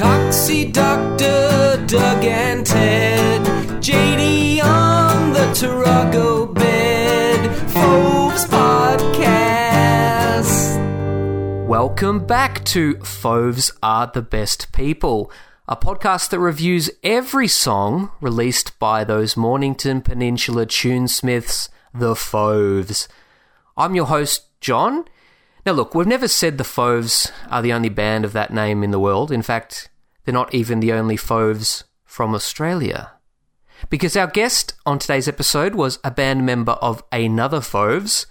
Coxie, Doctor, Doug, and Ted. JD on the Tarago bed. Fauves Podcast. Welcome back to Fauves Are the Best People, a podcast that reviews every song released by those Mornington Peninsula tunesmiths, the Fauves. I'm your host, John. Now, look, we've never said the Fauves are the only band of that name in the world. In fact, they're not even the only Fauves from Australia. Because our guest on today's episode was a band member of another Fauves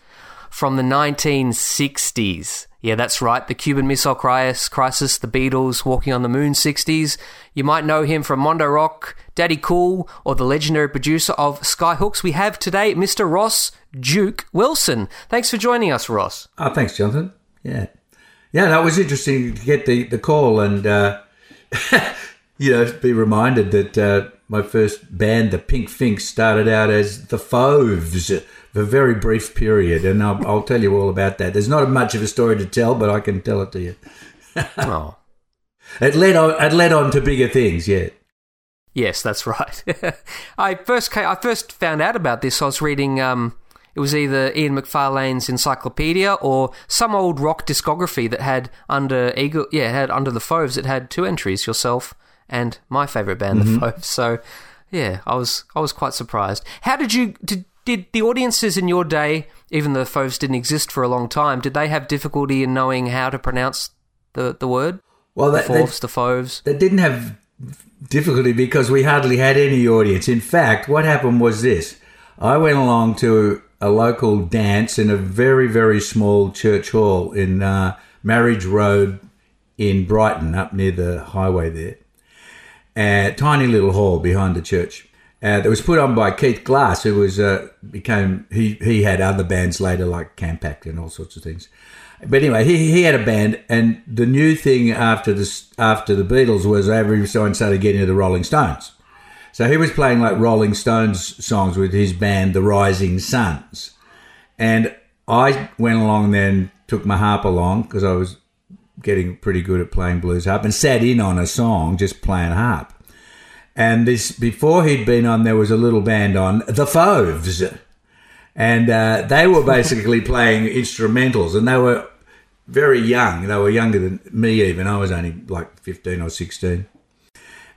from the 1960s. Yeah, that's right, the Cuban Missile Crisis, the Beatles, Walking on the Moon 60s. You might know him from Mondo Rock, Daddy Cool, or the legendary producer of Skyhooks. We have today Mr. Ross Duke Wilson. Thanks for joining us, Ross. Oh, thanks, Jonathan. Yeah. Yeah, that was interesting to get the, the call and, uh, you know, be reminded that uh, my first band, the Pink Finks, started out as the Fauves for a very brief period. And I'll, I'll tell you all about that. There's not much of a story to tell, but I can tell it to you. oh. It led on, it led on to bigger things, yeah. Yes, that's right. I first came, I first found out about this. I was reading um, it was either Ian McFarlane's encyclopedia or some old rock discography that had under Eagle, yeah, had under the Fauves. It had two entries, yourself and my favorite band, mm-hmm. the Fauves. So, yeah, I was I was quite surprised. How did you did did the audiences in your day, even though the Fauves didn't exist for a long time, did they have difficulty in knowing how to pronounce the the word? Well, the Fauves, the Fauves. They didn't have difficulty because we hardly had any audience. In fact, what happened was this: I went along to a local dance in a very, very small church hall in uh, Marriage Road in Brighton, up near the highway there. A tiny little hall behind the church. Uh, that was put on by Keith Glass, who was uh, became he he had other bands later like Cam-Pact and all sorts of things. But anyway, he, he had a band, and the new thing after the after the Beatles was everyone started getting into the Rolling Stones. So he was playing like Rolling Stones songs with his band, the Rising Sons. And I went along then, took my harp along because I was getting pretty good at playing blues harp and sat in on a song just playing harp. And this before he'd been on, there was a little band on, the Fauves. And uh, they were basically playing instrumentals and they were very young. They were younger than me even. I was only like 15 or 16.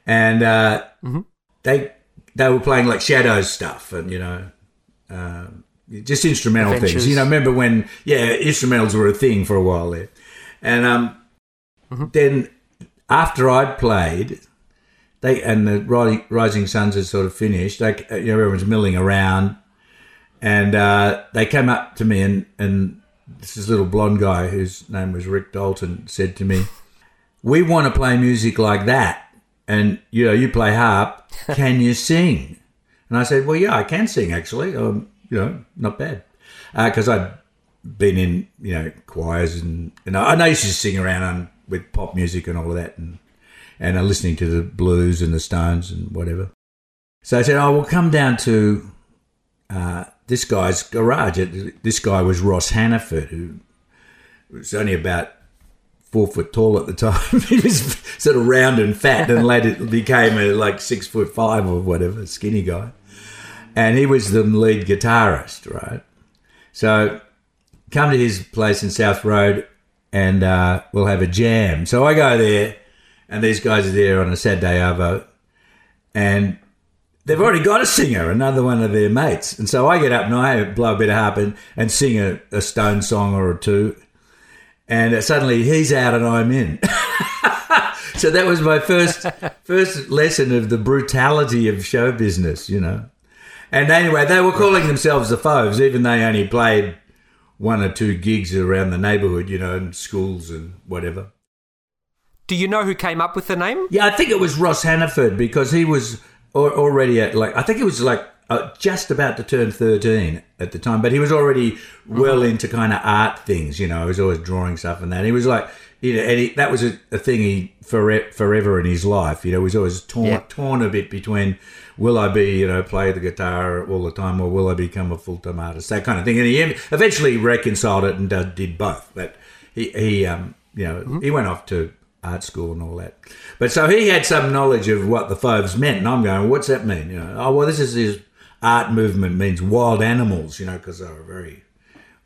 And uh, mm-hmm they they were playing like Shadows stuff and you know uh, just instrumental Adventures. things. You know, remember when yeah instrumentals were a thing for a while there, and um, mm-hmm. then after I'd played. They, and the Rising Sons had sort of finished. They, you know, everyone's milling around, and uh, they came up to me, and, and this little blonde guy whose name was Rick Dalton said to me, "We want to play music like that." And you know you play harp. Can you sing? And I said, well, yeah, I can sing actually. Um, you know, not bad because uh, I'd been in you know choirs and and I, I used to sing around on, with pop music and all of that and and uh, listening to the blues and the Stones and whatever. So I said, oh, we'll come down to uh, this guy's garage. This guy was Ross Hannaford, who was only about four foot tall at the time. he was sort of round and fat, and later became a like six foot five or whatever, skinny guy. And he was the lead guitarist, right? So come to his place in South Road, and uh, we'll have a jam. So I go there, and these guys are there on a sad Saturday arvo, and they've already got a singer, another one of their mates. And so I get up and I blow a bit of harp and, and sing a, a Stone song or two and uh, suddenly he's out and I'm in. so that was my first first lesson of the brutality of show business, you know. And anyway, they were calling themselves the Fauves, even they only played one or two gigs around the neighbourhood, you know, in schools and whatever. Do you know who came up with the name? Yeah, I think it was Ross Hannaford because he was already at like I think it was like uh, just about to turn 13 at the time, but he was already well mm-hmm. into kind of art things, you know, he was always drawing stuff and that. He was like, you know, and he, that was a, a thing he forever, forever in his life, you know, he was always torn, yeah. torn a bit between will I be, you know, play the guitar all the time or will I become a full time artist, that kind of thing. And he eventually reconciled it and did both, but he, he um, you know, mm-hmm. he went off to art school and all that. But so he had some knowledge of what the Fauves meant, and I'm going, what's that mean? You know, oh well, this is his art movement means wild animals, you know, because they were very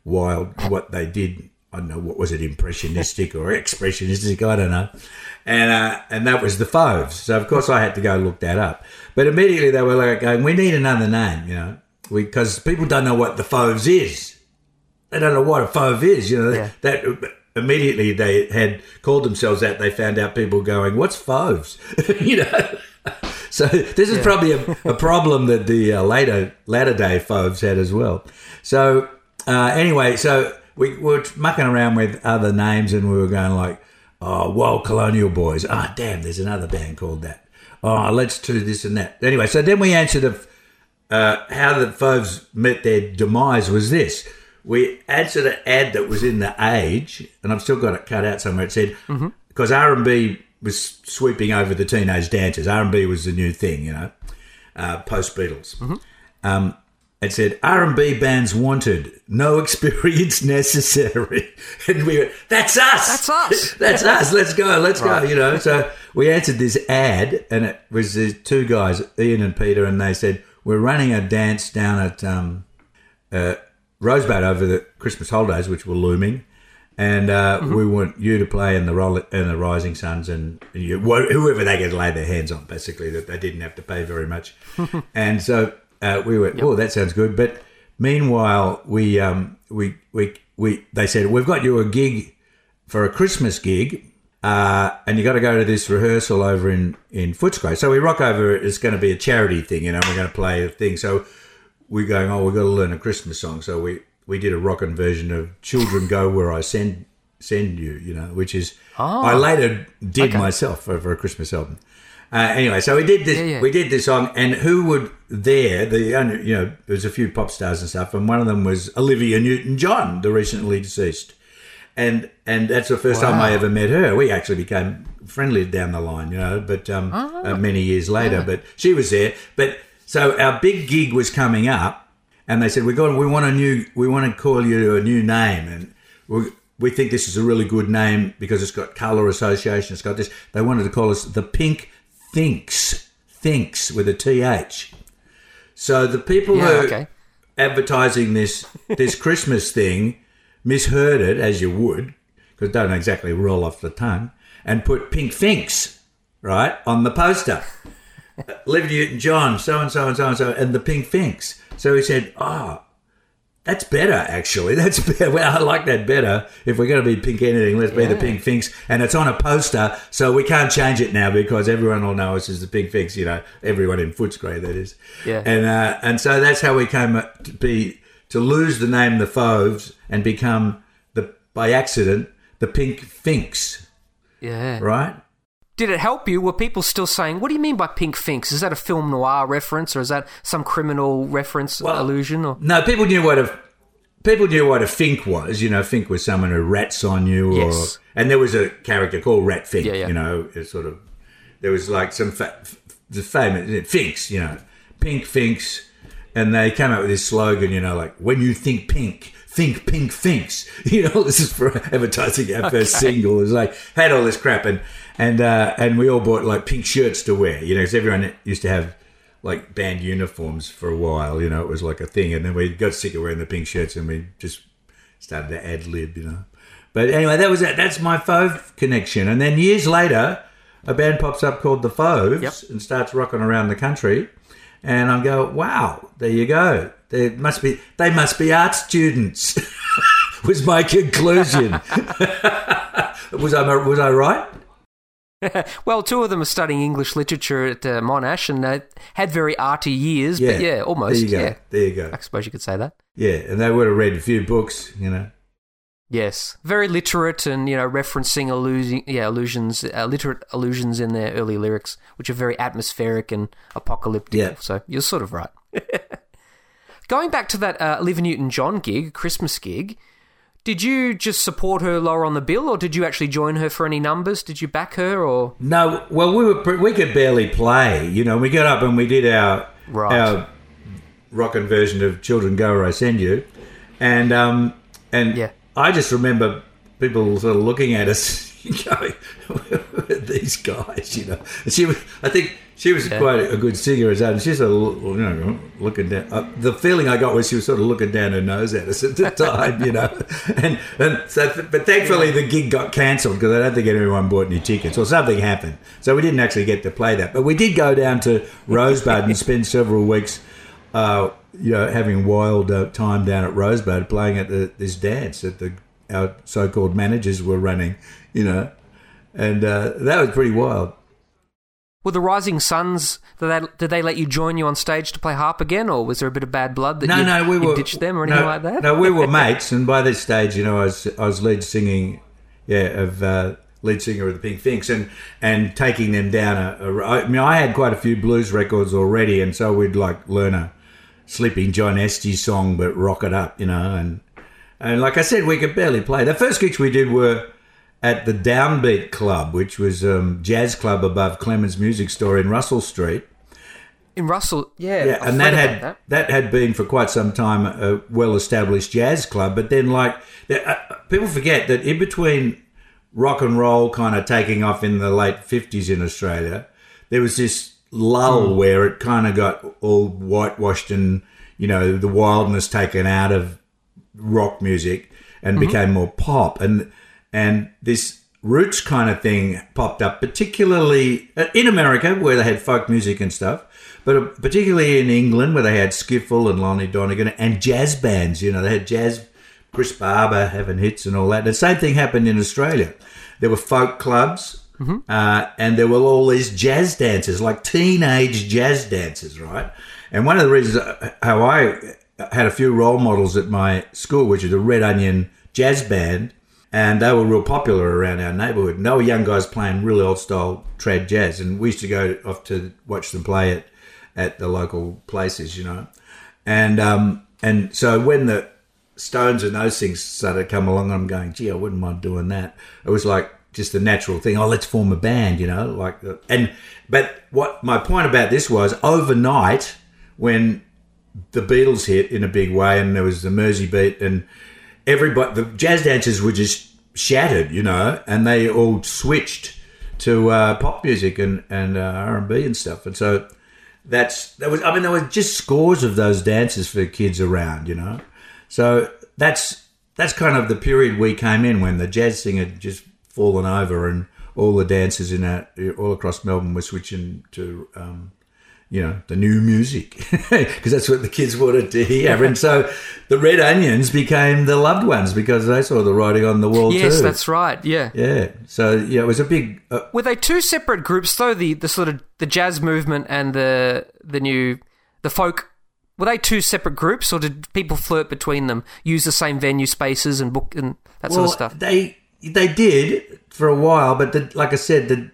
wild. What they did, I don't know, what was it, impressionistic or expressionistic? I don't know. And uh, and that was the Fauves. So of course I had to go look that up. But immediately they were like going, we need another name, you know, because people don't know what the Fauves is. They don't know what a Fauve is, you know. Yeah. That immediately they had called themselves that. They found out people going, "What's Fauves?" you know. So this is probably a, a problem that the uh, later latter day Fauves had as well. So uh, anyway, so we were mucking around with other names, and we were going like, "Oh, Wild Colonial Boys." Ah, damn, there's another band called that. Oh, let's do this and that. Anyway, so then we answered of uh, how the Fauves met their demise was this. We answered an ad that was in the Age, and I've still got it cut out somewhere. It said because R and B was sweeping over the teenage dancers. R and B was the new thing, you know, uh, post Beatles. Um, it said R and B bands wanted, no experience necessary, and we went, "That's us. That's us. That's us. Let's go. Let's go." You know. So we answered this ad, and it was these two guys, Ian and Peter, and they said, "We're running a dance down at um, uh, Rosebud over the Christmas holidays, which were looming." And uh, we want you to play in the roll in the Rising Suns, and you, wh- whoever they could lay their hands on, basically that they didn't have to pay very much. and so uh, we went, oh, that sounds good. But meanwhile, we um, we we we they said we've got you a gig for a Christmas gig, uh, and you got to go to this rehearsal over in in Footscray. So we rock over. It's going to be a charity thing, you know. We're going to play a thing. So we're going. Oh, we've got to learn a Christmas song. So we we did a rockin' version of "Children Go Where I Send Send You," you know, which is I later did Okay. myself for, a Christmas album. Uh, anyway, so we did this. Yeah, yeah. We did this song, and who would there? The only- you know, there was a few pop stars and stuff, and one of them was Olivia Newton-John, the recently deceased, and and that's the first time I ever met her. We actually became friendly down the line, you know, but um, uh, many years later. But she was there. But so our big gig was coming up, and they said we got we want a new we want to call you a new name, and we we think this is a really good name because it's got color association. It's got this. They wanted to call us the Pink Thinks Thinks with a th. So the people Yeah, who okay. advertising this this Christmas thing misheard it as you would because don't exactly roll off the tongue and put pink finks right on the poster. Olivia Newton John, so and so and so and so, and the pink finks. So he said, "Oh, that's better. Actually, that's better. Well, I like that better. If we're going to be pink anything, let's be the pink finks." And it's on a poster, so we can't change it now because everyone will know us as the pink finks. You know, everyone in Footscray, that is. Yeah. And uh, and so that's how we came to be to lose the name the Fauves and become the by accident the Pink Finks, Yeah. right? Did it help you? Were people still saying, "What do you mean by pink finks? Is that a film noir reference, or is that some criminal reference Well- allusion?" Or No, people knew what a people knew what a Fink was. You know, Fink was someone who rats on you, or Yes. and there was a character called Rat Fink. Yeah, yeah. You know, it's sort of there was like some fa- the famous Finks. You know, Pink Finks, and they came up with this slogan. You know, like when you think pink. Think pink finks. You know, this is for advertising our first single. It was like had all this crap and and uh, and we all bought like pink shirts to wear. You know, because everyone used to have like band uniforms for a while. You know, it was like a thing, and then we got sick of wearing the pink shirts, and we just started to ad lib. You know, but anyway, that was it. That's my Fauve connection. And then years later, a band pops up called the Fauves Yep. and starts rocking around the country, and I go, wow, there you go. They must be they must be art students. was my conclusion. was I was I right? well, two of them are studying English literature at uh, Monash, and they had very arty years. but yeah, almost. There you go. Yeah, There you go. I suppose you could say that. Yeah, and they would have read a few books, you know. Yes, very literate, and you know, referencing allusion, yeah, allusions, uh, literate allusions in their early lyrics, which are very atmospheric and apocalyptic. Yeah. So you're sort of right. Going back to that uh, Olivia Newton-John gig, Christmas gig, did you just support her lower on the bill, or did you actually join her for any numbers? Did you back her, or No, well, we were we could barely play. You know, we got up and we did our Right. our rockin' version of "Children Go Where I Send You," and um and Yeah. I just remember people sort of looking at us, going, these guys, you know. And she was, I think she was quite a good singer as well. And she's sort of, you know, looking down. Uh, the feeling I got was she was sort of looking down her nose at us at the time, you know. And, and so, but thankfully the gig got cancelled because I don't think anyone bought any tickets or something happened. So we didn't actually get to play that. But we did go down to Rosebud and spend several weeks, uh, you know, having wild uh, time down at Rosebud playing at the, this dance that the our so-called managers were running, you know, and uh, that was pretty wild. Were the Rising Suns? Did they, did they let you join you on stage to play harp again, or was there a bit of bad blood that No, you, no, we were ditched them or anything no, like that? No, we were mates, and by this stage, you know, I was I was lead singing, yeah, of uh, lead singer of the Pink Finks, and and taking them down. A, a, I mean, I had quite a few blues records already, and so we'd like learn a Sleepy John Estes song, but rock it up, you know, and and like I said, we could barely play. The first gigs we did were at the Downbeat Club, which was um, jazz club above Clemens Music Store in Russell Street. In Russell, yeah, Yeah, I've and that had that. that. had been for quite some time a well-established jazz club. But then, like uh, people forget that in between rock and roll kind of taking off in the late fifties in Australia, there was this lull Hmm. where it kind of got all whitewashed and you know the wildness taken out of rock music and became more pop and and this roots kind of thing popped up particularly uh, in America where they had folk music and stuff but uh, particularly in England where they had skiffle and Lonnie Donegan and jazz bands you know they had jazz Chris Barber having hits and all that. The same thing happened in Australia. There were folk clubs uh, and there were all these jazz dancers, like teenage jazz dancers, right? And one of the reasons uh, how I had a few role models at my school, which is the Red Onion Jazz Band, and they were real popular around our neighbourhood. And they were young guys playing really old style trad jazz, and we used to go off to watch them play it at the local places, you know. And um, and so when the Stones and those things started to come along, I'm going, gee, I wouldn't mind doing that. It was like just a natural thing. Oh, let's form a band, you know, like and but what my point about this was overnight when the Beatles hit in a big way, and there was the Mersey beat, and everybody, the jazz dancers were just shattered, you know, and they all switched to uh, pop music and and uh, R and B and stuff, and so that's that was. I mean, there were just scores of those dances for kids around, you know, so that's that's kind of the period we came in when the jazz thing had just fallen over and all the dancers in our, all across Melbourne were switching to um, you know the new music because that's what the kids wanted to hear and so the red onions became the loved ones because they saw the writing on the wall Yes, too that's right. Yeah. yeah so yeah it was a big uh, Were they two separate groups though? The the sort of the jazz movement and the the new the folk. Were they two separate groups, or did people flirt between them? Use the same venue spaces and book and that sort of stuff. They they did for a while, but the, like I said, the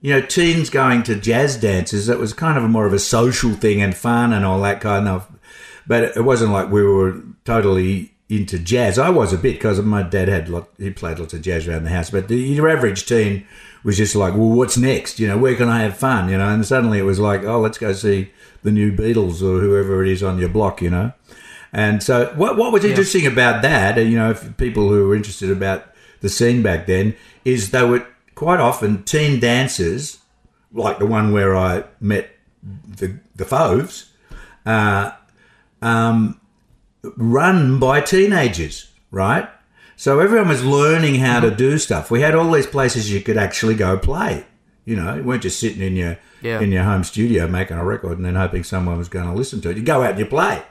you know teens going to jazz dances it was kind of a more of a social thing and fun and all that kind of. But it wasn't like we were totally into jazz. I was a bit because my dad had lot, he played lots of jazz around the house. But the, your average teen was just like, well, what's next? You know, where can I have fun? You know, and suddenly it was like, oh, let's go see the new Beatles or whoever it is on your block. You know. And so, what what was interesting about that, you know, if people who were interested about the scene back then, is they were quite often teen dancers, like the one where I met the the Fauves, uh, um, run by teenagers, right? So everyone was learning how to do stuff. We had all these places you could actually go play. You know, you weren't just sitting in your Yeah. in your home studio making a record and then hoping someone was going to listen to it. You go out and you play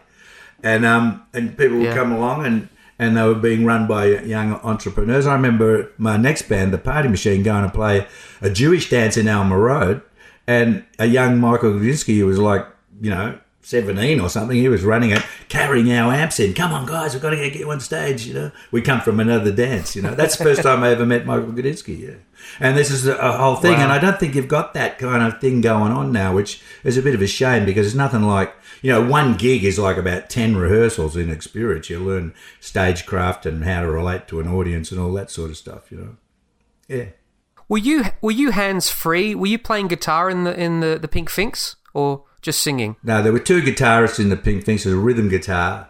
and um and people would Yeah. come along and and they were being run by young entrepreneurs. I remember my next band, the Party Machine, going to play a Jewish dance in Alma Road, and a young Michael Gudinski who was like, you know, seventeen or something. He was running it, carrying our amps in. Come on, guys, we've got to get you on stage. You know, we come from another dance. You know, that's the first time I ever met Michael Gudinski. Yeah. And this is a, whole thing, Wow. and I don't think you've got that kind of thing going on now, which is a bit of a shame because it's nothing like you know one gig is like about ten rehearsals in experience. You learn stagecraft and how to relate to an audience and all that sort of stuff. You know, yeah. Were you were you hands free? Were you playing guitar in the in the, the Pink Finks or just singing? No, there were two guitarists in the Pink Finks. Was a rhythm guitar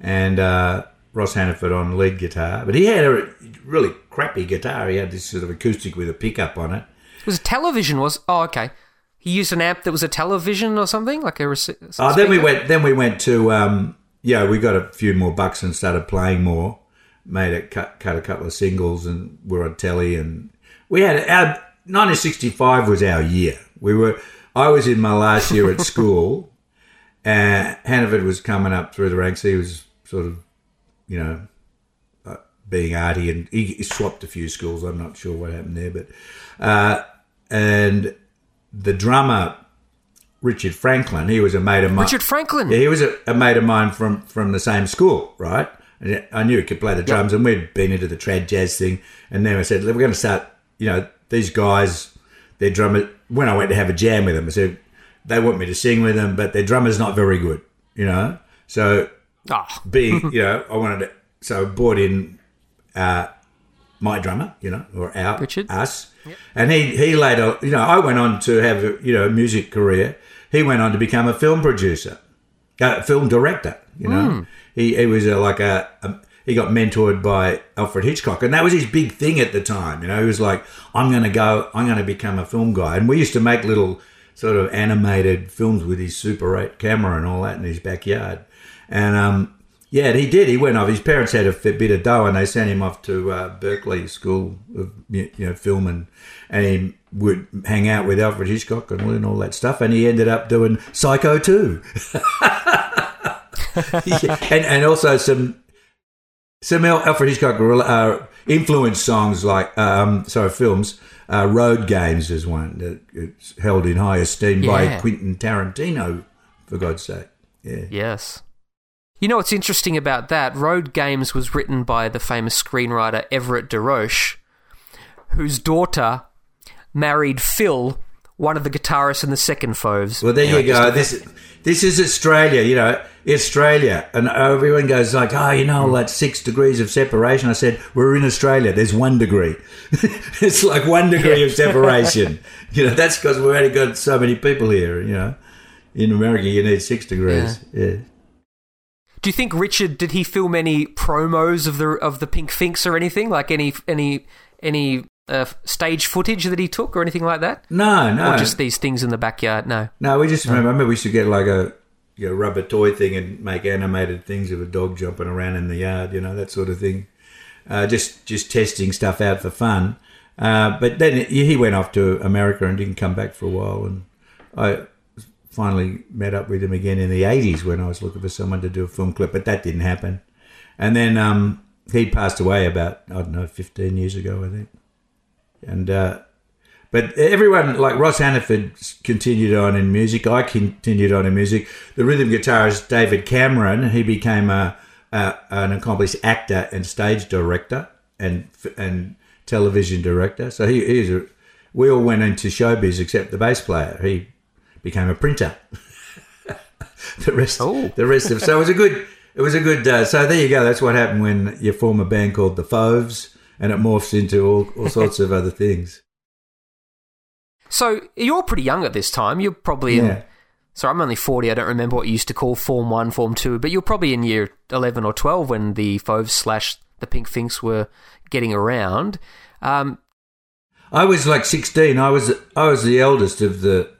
and uh, Ross Hannaford on lead guitar. But he had a really crappy guitar. He had this sort of acoustic with a pickup on it. It was a television, was oh okay. He used an amp that was a television or something like a. Rec- Oh, then we went. Then we went to. Um, yeah, we got a few more bucks and started playing more. Made it cut, cut a couple of singles, and we're on telly. And we had our 1965 was our year. We were. I was in my last year at school. Uh, Hannaford was coming up through the ranks. He was sort of, you know, uh, being arty, and he, he swapped a few schools. I'm not sure what happened there, but uh, and the drummer Richard Franklin, he was a mate of mine. Richard Franklin. Yeah, he was a, a mate of mine from from the same school, right? And I knew he could play the drums, and we'd been into the trad jazz thing. And then I said, "We're going to start." You know, these guys, their drummer. When I went to have a jam with them, I said they want me to sing with them, but their drummer's not very good. You know, so Ah, being, you know, I wanted to, so I brought in uh, my drummer, you know, or our Richard. us, and he he later, you know, I went on to have a you know a music career. He went on to become a film producer, a film director. You know, he he was a, like a, a he got mentored by Alfred Hitchcock, and that was his big thing at the time. You know, he was like, "I'm going to go, I'm going to become a film guy," and we used to make little sort of animated films with his Super 8 camera and all that in his backyard. And um, yeah, he did. He went off. His parents had a bit of dough, and they sent him off to uh, Berkeley School of you know film, and and he would hang out with Alfred Hitchcock and learn all that stuff. And he ended up doing Psycho II, Yeah, and and also some some Al- Alfred Hitchcock uh, influenced songs like um, sorry films. Uh, Road Games is one that it's held in high esteem by Quentin Tarantino, for God's sake. Yeah. yes. You know what's interesting about that? Road Games was written by the famous screenwriter Everett DeRoche, whose daughter married Phil, one of the guitarists in the second Fauves. Well, there you go. This this is Australia, you know, Australia, and everyone goes like, "Oh, you know, like six degrees of separation." I said, "We're in Australia. There's one degree. it's like one degree of separation." you know, that's because we've only got so many people here. You know, in America, you need six degrees. Yeah. Do you think Richard did he film any promos of the of the Pink Finks or anything like any any any uh, stage footage that he took or anything like that? No, no, Or just these things in the backyard? No. no. We just remember. Remember we should get like a you know, rubber toy thing and make animated things of a dog jumping around in the yard. You know, that sort of thing. uh, just just testing stuff out for fun. Uh, but then he went off to America and didn't come back for a while. And I finally met up with him again in the 80s when I was looking for someone to do a film clip, but that didn't happen. And then um, he passed away about, I don't know, 15 years ago, I think. And, uh, but everyone, like Ross Hannaford continued on in music. I continued on in music. The rhythm guitarist David Cameron, he became a, a an accomplished actor and stage director and and television director. So he, he's a, we all went into showbiz except the bass player. He became a printer. the rest, Oh. the rest of so it was a good. It was a good. Uh, so there you go. That's what happened when you form a band called the Fauves, and it morphs into all, all sorts of other things. So you're pretty young at this time. You're probably in. So I'm only 40. I don't remember what you used to call Form 1, Form 2, but you're probably in year 11 or 12 when the Fauves slash the Pink Finks were getting around. Um, I was like sixteen. I was I was the eldest of the.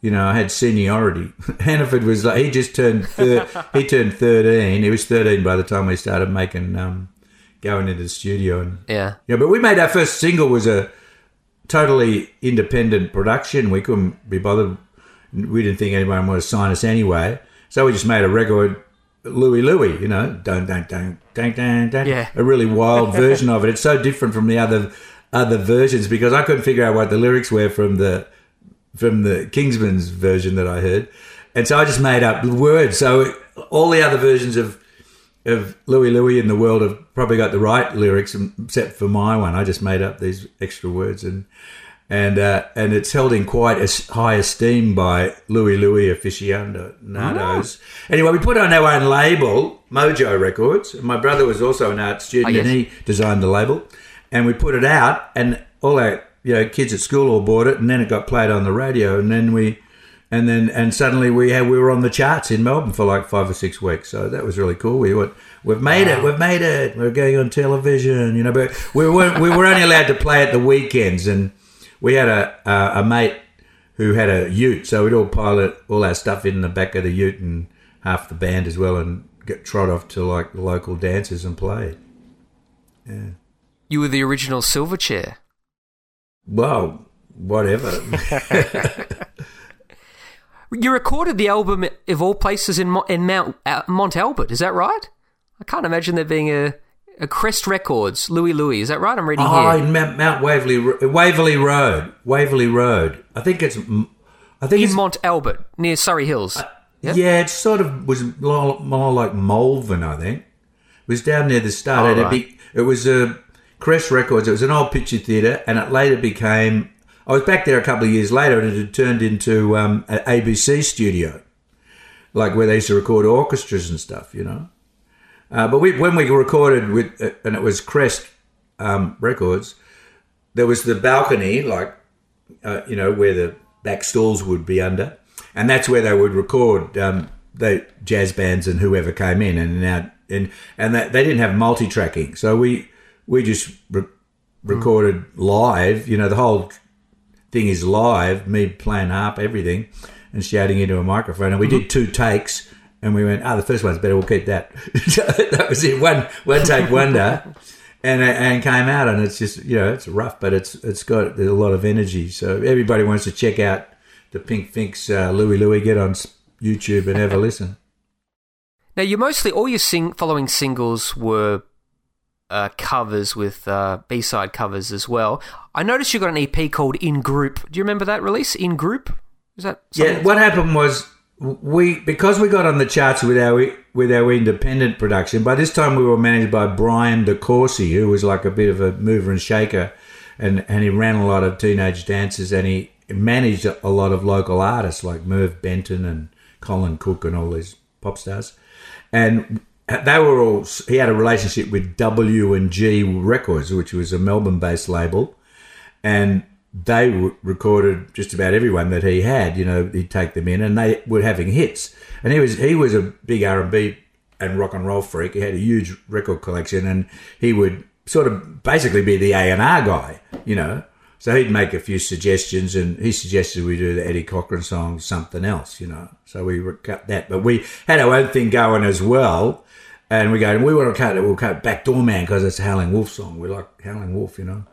You know, I had seniority. Hannaford was like he just turned thir- he turned thirteen. He was thirteen by the time we started making um, going into the studio and yeah. yeah. But we made our first single was a totally independent production. We couldn't be bothered. We didn't think anyone would sign us anyway, so we just made a record. Louie Louie, you know, don't don't don't don't don't don't. Yeah. A really wild version of it. It's so different from the other other versions because I couldn't figure out what the lyrics were from the from the Kingsmen's version that I heard, and so I just made up the words. So all the other versions of of Louie Louie in the world have probably got the right lyrics, except for my one. I just made up these extra words, and and uh, and it's held in quite as high esteem by Louie Louie aficionados. Anyway, we put on our own label, Mojo Records. And my brother was also an art student, Oh, and he designed the label, and we put it out, and all our you know kids at school all bought it, and then it got played on the radio, and then we and then and suddenly we had we were on the charts in Melbourne for like five or six weeks. So that was really cool. We went, we've made it, we've made it. We're going on television, you know. But we weren't we were only allowed to play at the weekends, and we had a a, a mate who had a Ute, so we'd all pilot all our stuff in the back of the Ute and half the band as well, and get trot off to like the local dances and play. Yeah. You were the original Silverchair. Well, whatever. You recorded the album of all places in, Mo- in Mount uh, Mont Albert. Is that right? I can't imagine there being a, a Crest Records, Louie Louie. Is that right? I'm reading oh, here. in Mount, Mount Waverley, Waverley Road, Waverley Road. I think it's, I think In it's, Mont Albert, near Surrey Hills. yeah. yeah? it sort of was more, like Malvern, I think. It was down near the start. Oh, it, right. be, it was a Crest Records. It was an old picture theatre, and it later became. I was back there a couple of years later, and it had turned into um, an ABC studio, like where they used to record orchestras and stuff, you know. Uh, but we, when we recorded with, uh, and it was Crest um, Records, there was the balcony, like uh, you know, where the back stalls would be under, and that's where they would record um, the jazz bands and whoever came in, and now and and that, they didn't have multi-tracking, so we we just re- recorded live. You know, the whole thing is live, me playing harp, everything, and shouting into a microphone. And we did two takes, and we went, "Ah, the first one's better. We'll keep that." that was it. One one take wonder, and and came out, and it's just you know it's rough, but it's it's got a lot of energy. So everybody wants to check out the Pink Finks uh, Louie Louie. Get on YouTube and have a listen. Now, you mostly all your sing- following singles were uh, covers with uh, B-side covers as well. I noticed you got an EP called In Group. Do you remember that release? In Group? Is that Yeah, what happened was we because we got on the charts with our with our independent production. By this time, we were managed by Brian DeCourcy, who was like a bit of a mover and shaker, and and he ran a lot of teenage dances, and he managed a lot of local artists like Merv Benton and Colin Cook and all these pop stars, and they were all. He had a relationship with W and G Records, which was a Melbourne-based label, and they w- recorded just about everyone that he had. You know, he'd take them in, and they were having hits. And he was he was a big R and B and rock and roll freak. He had a huge record collection, and he would sort of basically be the A and R guy. You know, so he'd make a few suggestions, and he suggested we do the Eddie Cochran song, something else. You know, so we cut that, but we had our own thing going as well. And we go, we want to cut it. We'll cut Backdoor Man because it's a Howling Wolf song. We like Howling Wolf, you know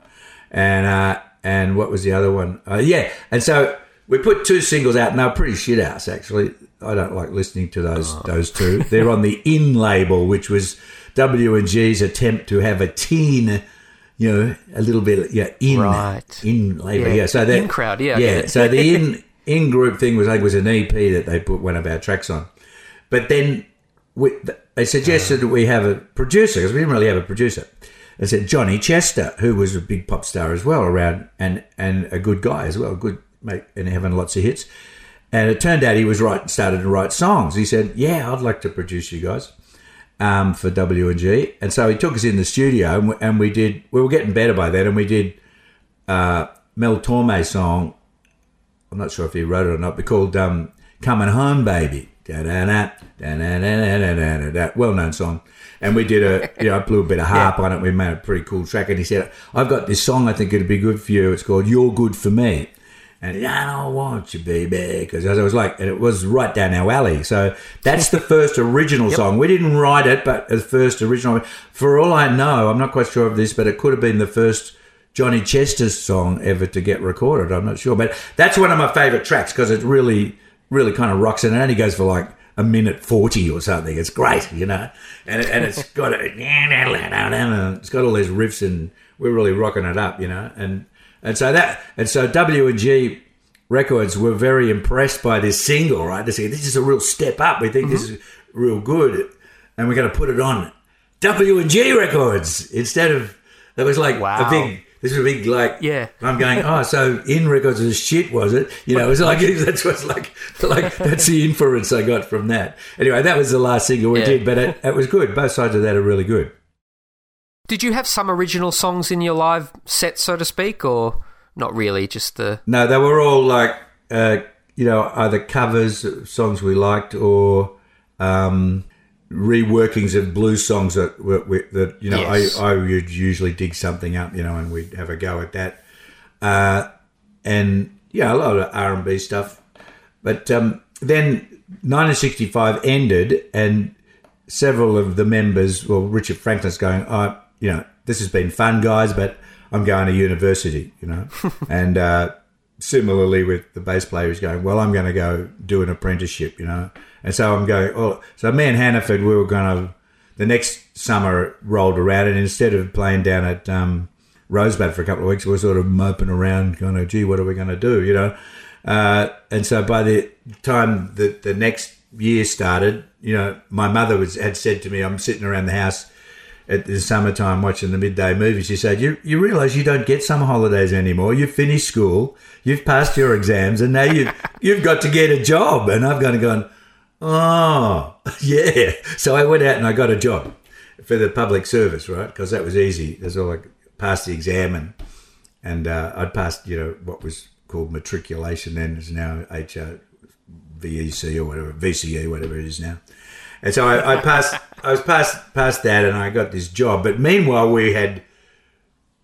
and uh, and what was the other one? Uh, yeah, and so we put two singles out, and they're pretty shit ass actually. I don't like listening to those those two. They're on the In label, which was W and G's attempt to have a teen, you know, a little bit yeah in Right. in label. Yeah, Yeah, so that In crowd, yeah, yeah. So the in in group thing was like was an EP that they put one of our tracks on, but then we, they suggested that we have a producer because we didn't really have a producer. They said Johnny Chester, who was a big pop star as well around, and and a good guy as well, good mate, and having lots of hits. And it turned out he was right, started to write songs. He said, "Yeah, I'd like to produce you guys um, for W and G." And so he took us in the studio, and we, and we did. We were getting better by then, and we did uh, Mel Torme's song. I'm not sure if he wrote it or not, but called um, "Coming Home, Baby." Da-da-da-da-da-da-da, Well-known song, and we did a, you know, I blew a bit of harp on it. We made a pretty cool track, and he said, "I've got this song. I think it'd be good for you. It's called You're Good for Me." And I don't want you, baby, because I was like, and it was right down our alley. So that's the first original song. We didn't write it, but the first original. For all I know, I'm not quite sure of this, but it could have been the first Johnny Chester's song ever to get recorded. I'm not sure, but that's one of my favourite tracks because it really, really kind of rocks, it. and it only goes for like a minute forty or something. It's great, you know, and and it's got a, it's got all these riffs, and we're really rocking it up, you know, and and so that and so W and G Records were very impressed by this single, right? They said this is a real step up. We think this mm-hmm. is real good, and we're going to put it on W and G Records instead of that was like Wow. a big. This was a big like. Yeah. I'm going. Oh, so in records is shit, was it? You know, it was like that's what's like like that's the inference I got from that. Anyway, that was the last single we Yeah. did, but it, it was good. Both sides of that are really good. Did you have some original songs in your live set, so to speak, or not really? Just the No, they were all like uh, you know, either covers songs we liked or um, reworkings of blues songs that were, that you know Yes. I, I would usually dig something up, you know, and we'd have a go at that. Uh, and yeah, a lot of R and B stuff. But um, then 1965 ended, and several of the members, well, Richard Franklin's going, oh, you know, this has been fun, guys, but I'm going to university, you know. and uh, similarly with the bass player who's going, well, I'm going to go do an apprenticeship, you know. And so I'm going, oh, so me and Hannaford, we were going to, the next summer rolled around, and instead of playing down at um, Rosebud for a couple of weeks, we were sort of moping around, going, gee, what are we going to do, you know? Uh, and so by the time that the next year started, you know, my mother was had said to me, I'm sitting around the house at the summertime watching the midday movie. She said, "You you realise you don't get summer holidays anymore. You've finished school, you've passed your exams, and now you've you've got to get a job." And I've kind of gone, "Oh, yeah." So I went out and I got a job for the public service, right? Because that was easy. That's all I passed the exam and and uh, I'd passed, you know, what was called matriculation then is now HR, VEC or whatever, VCE, whatever it is now. And so I, I passed, I was past past that, and I got this job. But meanwhile, we had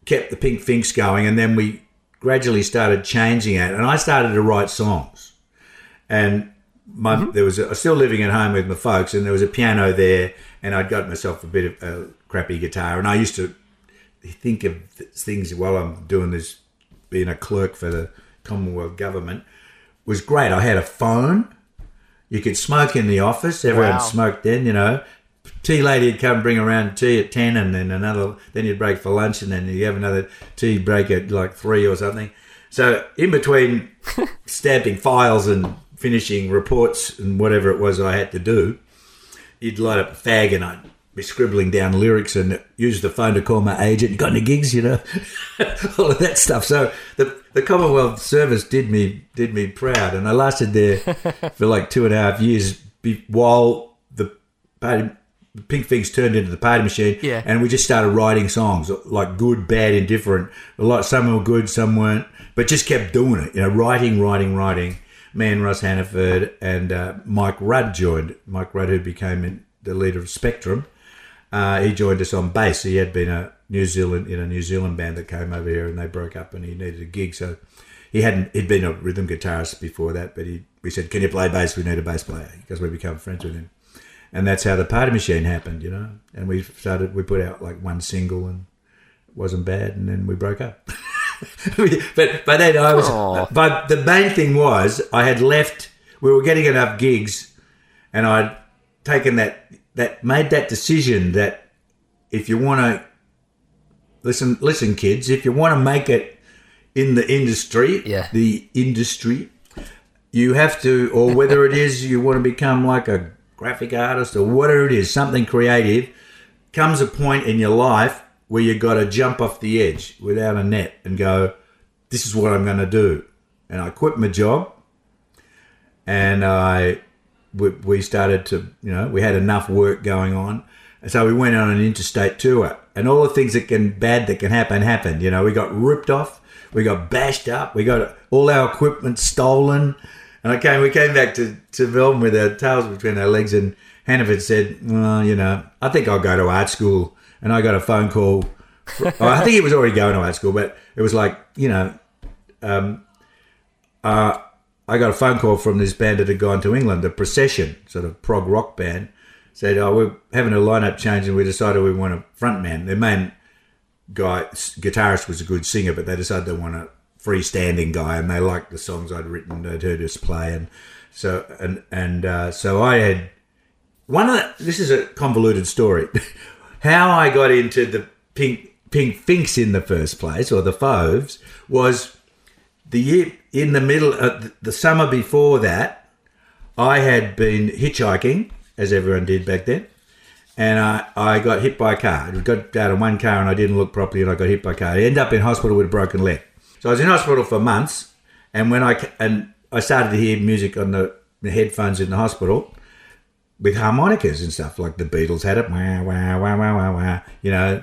kept the Pink Finks going, and then we gradually started changing it, and I started to write songs. And my mm-hmm. there was a, I was still living at home with my folks, and there was a piano there, and I'd got myself a bit of a crappy guitar, and I used to think of things while I'm doing this, being a clerk for the Commonwealth government was great. I had a phone. You could smoke in the office. Everyone Wow. smoked then, you know. Tea lady would come bring around tea at 10 and then another, then you'd break for lunch and then you have another tea break at like 3 or something. So in between stamping files and finishing reports and whatever it was I had to do, you'd light up a fag and I'd be scribbling down lyrics and use the phone to call my agent. Got any gigs, you know, all of that stuff. So the the Commonwealth Service did me did me proud, and I lasted there for like two and a half years be, while the party, Pink Finks turned into the party machine. Yeah. and we just started writing songs like good, bad, indifferent. A lot, some were good, some weren't, but just kept doing it. You know, writing, writing, writing. Me and Russ Hannaford and uh, Mike Rudd joined. Mike Rudd, who became the leader of Spectrum, uh, he joined us on bass. He had been a New Zealand in a New Zealand band that came over here, and they broke up, and he needed a gig. So he hadn't. He'd been a rhythm guitarist before that, but he we said, "Can you play bass? We need a bass player," because we become friends with him, and that's how the Party Machine happened, you know. And we started. We put out like one single, and it wasn't bad, and then we broke up. but but then I was. Aw. But the main thing was I had left. We were getting enough gigs, and I'd taken that that made that decision that if you want to listen listen kids if you want to make it in the industry Yeah. the industry you have to or whether it is you want to become like a graphic artist or whatever it is something creative comes a point in your life where you got to jump off the edge without a net and go this is what i'm going to do and i quit my job and i we, we started to, you know, we had enough work going on. And so we went on an interstate tour and all the things that can, bad that can happen, happened. You know, we got ripped off, we got bashed up, we got all our equipment stolen. And I came, we came back to, to Melbourne with our tails between our legs and Hannaford said, well, you know, I think I'll go to art school. And I got a phone call. oh, I think it was already going to art school, but it was like, you know, I got a phone call from this band that had gone to England, the Procession, sort of prog rock band. Said, "Oh, we're having a lineup change, and we decided we want a frontman." Their main guy, guitarist, was a good singer, but they decided they want a freestanding guy, and they liked the songs I'd written, they'd heard us play, and so and and uh, so I had one of the, this is a convoluted story. How I got into the pink pink finks in the first place, or the Fauves, was the year in the middle uh, of the summer before that, I had been hitchhiking, as everyone did back then, and I, I got hit by a car. I got out of one car and I didn't look properly, and I got hit by a car. I ended up in hospital with a broken leg. So I was in hospital for months, and when I and I started to hear music on the, the headphones in the hospital with harmonicas and stuff like the Beatles had it, wah wah wah wah wah wah. You know,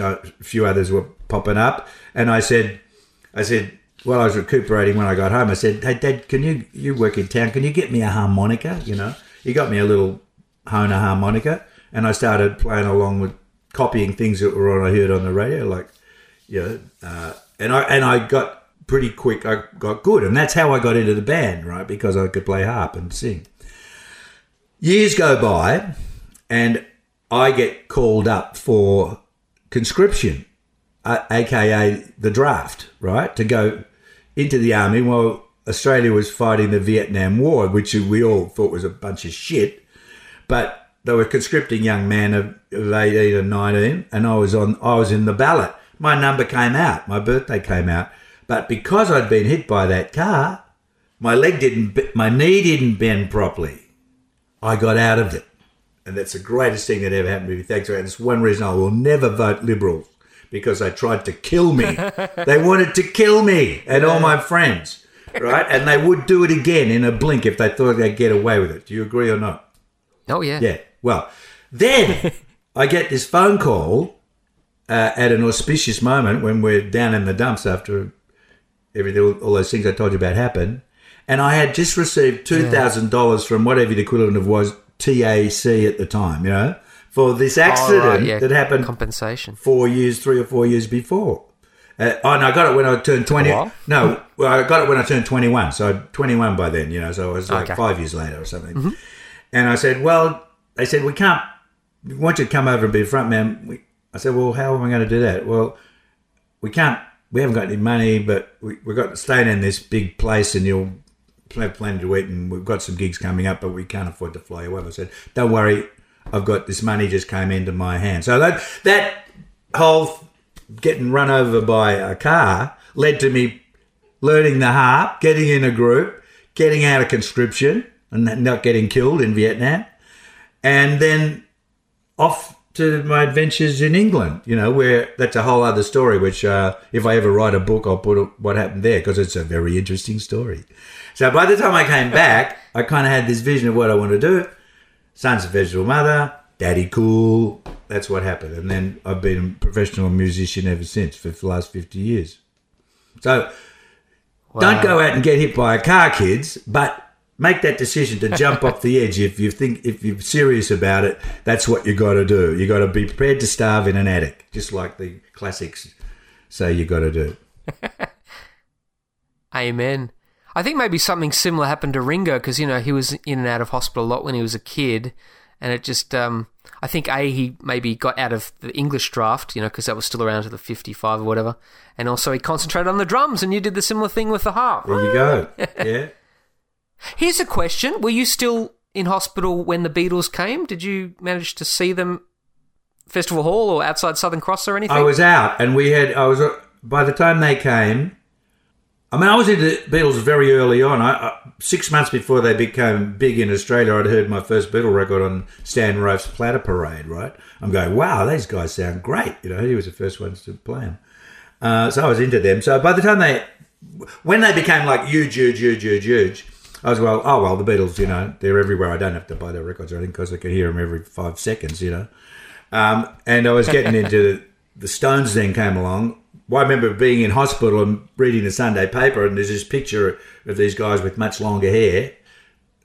a few others were popping up, and I said, I said, while I was recuperating when I got home, I said, "Hey, Dad, can you you work in town? Can you get me a harmonica? You know." He got me a little Hohner harmonica, and I started playing along with copying things that were on I heard on the radio, like you know, uh, and I and I got pretty quick. I got good, and that's how I got into the band, right? Because I could play harp and sing. Years go by, and I get called up for conscription, uh, aka the draft, right, to go into the army while Australia was fighting the Vietnam War, which we all thought was a bunch of shit. But they were conscripting young men of, of 18 and 19, and I was on. I was in the ballot. My number came out. My birthday came out. But because I'd been hit by that car, my leg didn't, my knee didn't bend properly. I got out of it. And that's the greatest thing that ever happened to me. Thanks for. It's one reason I will never vote Liberal because they tried to kill me. they wanted to kill me and all my friends, right? And they would do it again in a blink if they thought they'd get away with it. Do you agree or not? Oh yeah. Yeah. Well, then I get this phone call uh, at an auspicious moment when we're down in the dumps after everything, all those things I told you about happened, and I had just received two thousand dollars from whatever the equivalent of was TAC at the time, you know, for this Oh, accident right, yeah. that happened Compensation. four years, three or four years before. Uh, oh, and I got it when I turned 20. No, well, I got it when I turned 21. So 21 by then, you know, so I was like Okay. five years later or something. And I said, well, they said, we can't, we want you to come over and be a front man. We, I said, well, how am I going to do that? Well, we can't, we haven't got any money, but we, we've got staying in this big place and you'll have plenty to eat and we've got some gigs coming up, but we can't afford to fly over. I said, don't worry, I've got this money just came into my hand. So that, that whole getting run over by a car led to me learning the harp, getting in a group, getting out of conscription and not getting killed in Vietnam, and then off to my adventures in England, you know, where that's a whole other story, which uh, if I ever write a book, I'll put what happened there because it's a very interesting story. So by the time I came back, I kind of had this vision of what I want to do. Son's a vegetable mother, daddy cool. That's what happened. And then I've been a professional musician ever since for the last 50 years. So don't go out and get hit by a car, kids, but make that decision to jump off the edge. If you think, if you're serious about it, that's what you got to do. You got to be prepared to starve in an attic, just like the classics say you got to do. Amen. I think maybe something similar happened to Ringo because you know he was in and out of hospital a lot when he was a kid, and it just um, I think a he maybe got out of the English draft, you know, because that was still around to the fifty-five or whatever, and also he concentrated on the drums, and you did the similar thing with the harp. There you go. Yeah. Here's a question: Were you still in hospital when the Beatles came? Did you manage to see them Festival Hall or outside Southern Cross or anything? I was out, and we had. I was uh, by the time they came. I mean, I was into the Beatles very early on. I, I, six months before they became big in Australia, I'd heard my first Beatle record on Stan Rofe's Platter Parade. Right, I'm going, wow, these guys sound great. You know, he was the first ones to play them. Uh, so I was into them. So by the time they, when they became like huge, huge, huge, huge, huge, I was well, oh well, the Beatles, you know, they're everywhere. I don't have to buy their records or anything because I can hear them every five seconds, you know. Um, and I was getting into the Stones. Then came along. Well, I remember being in hospital and reading the Sunday paper, and there's this picture of these guys with much longer hair.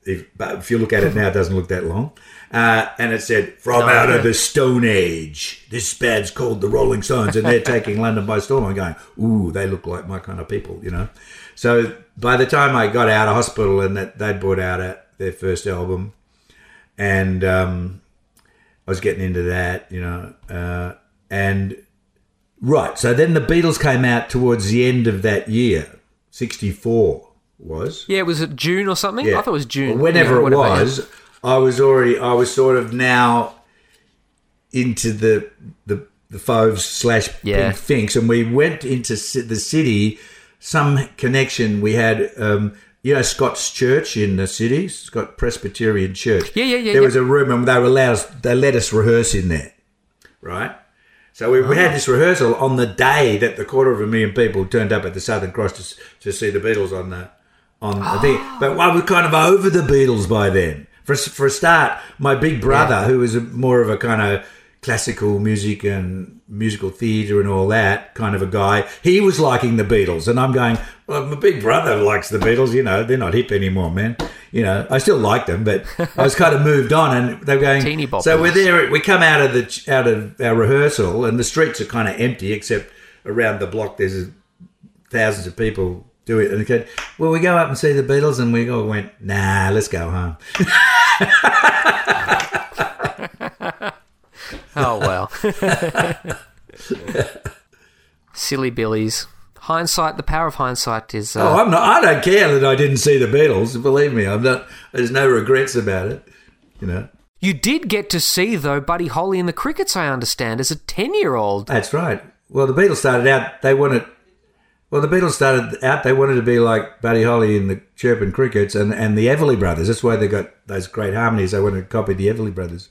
If, but if you look at it now, it doesn't look that long. Uh, and it said, "From out of the Stone Age, this band's called the Rolling Stones, and they're taking London by storm." I'm going, "Ooh, they look like my kind of people," you know. So by the time I got out of hospital and that they'd brought out a, their first album, and um, I was getting into that, you know, uh, and right. So then the Beatles came out towards the end of that year, '64 was. yeah, was it June or something? I thought it was June. Well, whenever Yeah, it yeah. was, I was already. I was sort of now into the the the Fauves slash Yeah. Pink Finks, and we went into the city. Some connection we had. Um, you know Scots' Church in the city, Scott Presbyterian Church. Yeah, yeah, yeah, There yeah. was a room, and they were allowed. Us, they let us rehearse in there, right? So we, we Oh. had this rehearsal on the day that the quarter of a million people turned up at the Southern Cross to, to see the Beatles on the on the thing. Ah. But I was kind of over the Beatles by then. For for a start, my big brother, who was a, more of a kind of classical music and musical theatre and all that kind of a guy, he was liking the Beatles, and I'm going, Well, my big brother likes the Beatles. You know, they're not hip anymore, man. You know, I still like them, but I was kind of moved on, and they're going. Teeny boppers. so we're there. We come out of the out of our rehearsal, and the streets are kind of empty, except around the block. There's thousands of people do it. And they said, "Well, we go up and see the Beatles," and we all went, "Nah, let's go home." Oh well. Silly Billies. Hindsight. The power of hindsight is. Oh, Uh, I'm not. I don't care that I didn't see the Beatles. Believe me, I'm not. There's no regrets about it. You know. you did get to see though Buddy Holly and the Crickets. I understand as a ten-year-old. That's right. Well, the Beatles started out. They wanted. Well, the Beatles started out. They wanted to be like Buddy Holly and the Chirping Crickets and, and the Everly Brothers. That's why they got those great harmonies. They wanted to copy the Everly Brothers.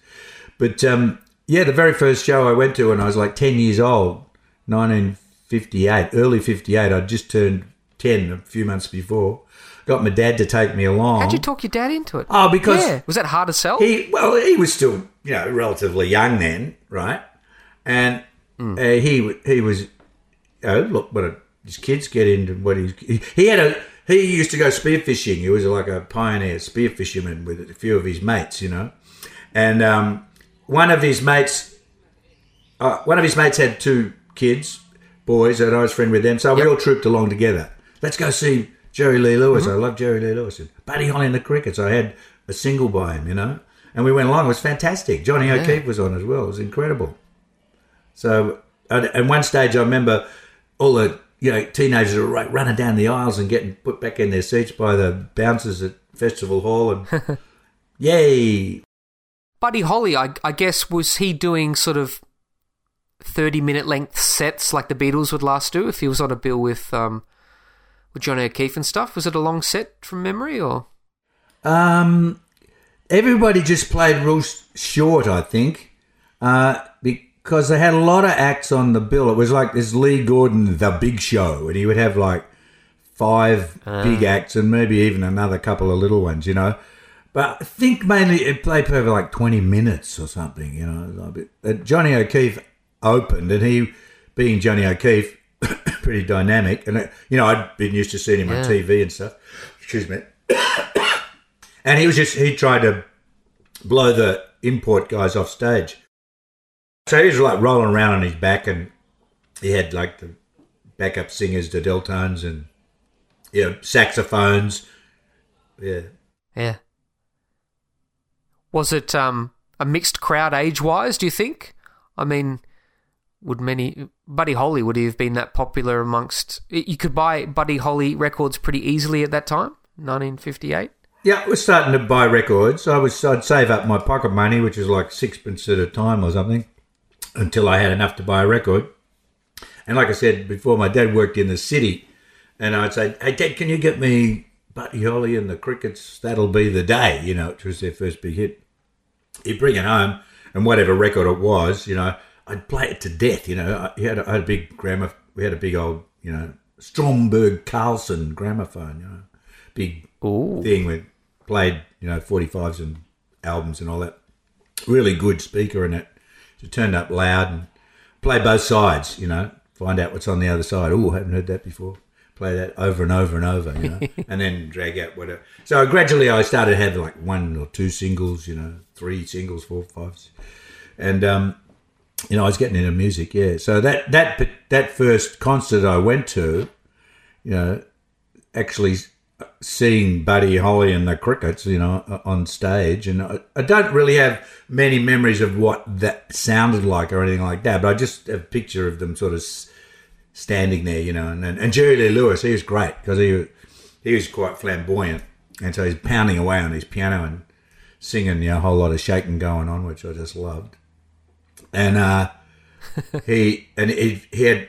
But um, yeah, the very first show I went to when I was like ten years old, 1958, early '58. I'd just turned ten a few months before. Got my dad to take me along. How'd you talk your dad into it? Oh, because yeah, was that hard to sell? he well, he was still you know relatively young then, right? And uh, he he was oh look what a, his kids get into what he's he, he had a he used to go spearfishing. He was like a pioneer spearfisherman with a few of his mates, you know, and um, one of his mates uh, one of his mates had two kids, boys, and I was friend with them, so we all trooped along together. Let's go see Jerry Lee Lewis. I love Jerry Lee Lewis. And Buddy Holly and the Crickets. I had a single by him, you know, and we went along. It was fantastic. Johnny O'Keefe was on as well. It was incredible. So, and at one stage, I remember all the you know teenagers were running down the aisles and getting put back in their seats by the bouncers at Festival Hall, and yay! Buddy Holly, I, I guess, was he doing sort of 30 minute length sets like the Beatles would last do if he was on a bill with um, with Johnny O'Keefe and stuff? Was it a long set from memory or? Um, everybody just played real short, I think, uh, because they had a lot of acts on the bill. It was like this Lee Gordon, the Big Show, and he would have like five big acts and maybe even another couple of little ones, you know. But I think mainly it played for like twenty minutes or something, you know. A bit- Johnny O'Keefe opened, and he, being Johnny O'Keefe, pretty dynamic, and uh, you know I'd been used to seeing him on TV and stuff. Excuse me. And he was just, he tried to blow the import guys off stage. So he was like rolling around on his back and he had like the backup singers, the Delltones and, you know, saxophones. Yeah. Yeah. Was it um, a mixed crowd age wise, do you think? I mean, would many. Buddy Holly, would he have been that popular amongst. You could buy Buddy Holly records pretty easily at that time, 1958? Yeah, I was starting to buy records. I was, I'd save up my pocket money, which was like sixpence at a time or something, until I had enough to buy a record. And like I said before, my dad worked in the city, and I'd say, "Hey, Dad, can you get me Buddy Holly and the Crickets? That'll be the day," you know, which was their first big hit. He'd bring it home, and whatever record it was, you know, I'd play it to death. You know, I, he had a, I had a big grammar. We had a big old, you know, Stromberg Carlson gramophone. You know, big Ooh. thing with played, you know, 45s and albums and all that. Really good speaker in it. So turned up loud and play both sides, you know, find out what's on the other side. Oh, I haven't heard that before. Play that over and over and over, you know, and then drag out whatever. So gradually I started have like one or two singles, you know, three singles, four, fives. And, um, you know, I was getting into music, yeah. So that, that, that first concert I went to, you know, actually seeing Buddy Holly and the Crickets, you know, on stage, and I, I don't really have many memories of what that sounded like or anything like that, but I just have a picture of them sort of standing there, you know, and and, and Jerry Lee Lewis, he was great because he he was quite flamboyant, and so he's pounding away on his piano and singing, you know, a whole lot of shaking going on, which I just loved, and uh, he and he, he had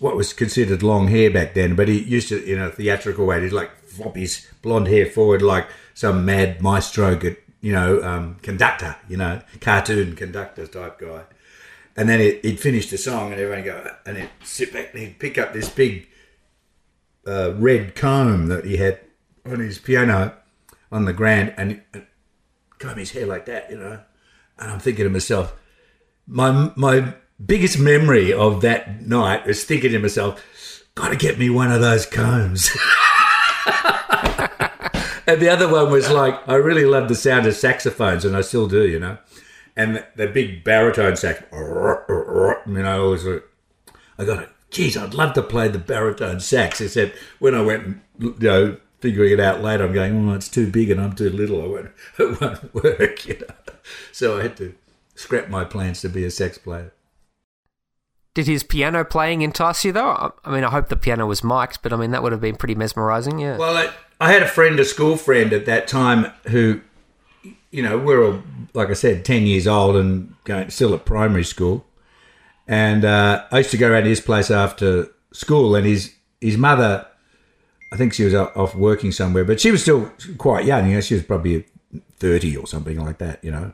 what was considered long hair back then, but he used to, in a theatrical way, he'd like flop his blonde hair forward like some mad maestro, you know, um, conductor, you know, cartoon conductor type guy. And then he'd, he'd finish the song, and everyone go, and he'd sit back and he'd pick up this big uh, red comb that he had on his piano on the grand and, and comb his hair like that, you know. And I'm thinking to myself, my my biggest memory of that night is thinking to myself, got to get me one of those combs. and the other one was like, I really love the sound of saxophones, and I still do, you know. And the, big baritone sax, you know, like, I got it. Geez, I'd love to play the baritone sax, except when I went, you know, figuring it out later, I'm going, oh, it's too big and I'm too little. I won't, it won't work, you know. So I had to scrap my plans to be a sax player. Did his piano playing entice you, though? I mean, I hope the piano was mic'd, but I mean, that would have been pretty mesmerising, yeah. Well, I, I had a friend, a school friend at that time, who, you know, we we're all, like I said, 10 years old and going still at primary school. And uh, I used to go around to his place after school, and his, his mother, I think she was off working somewhere, but she was still quite young. You know, she was probably 30 or something like that, you know,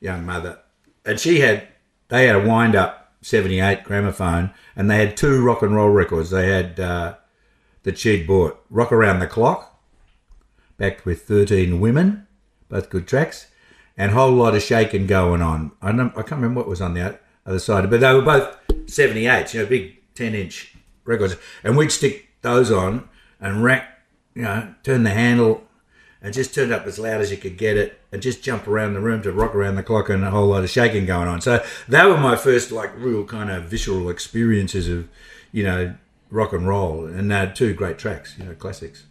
young mother. And she had, they had a wind up 78 gramophone, and they had two rock and roll records. They had uh, that she'd bought Rock Around the Clock, backed with 13 Women, both good tracks, and whole lot of shaking going on. I, don't, I can't remember what was on the other side, but they were both 78s, you know, big 10 inch records. And we'd stick those on and rack, you know, turn the handle and just turn it up as loud as you could get it and just jump around the room to rock around the clock and a whole lot of shaking going on. So that were my first like real kind of visceral experiences of, you know, rock and roll and uh, two great tracks, you know, classics.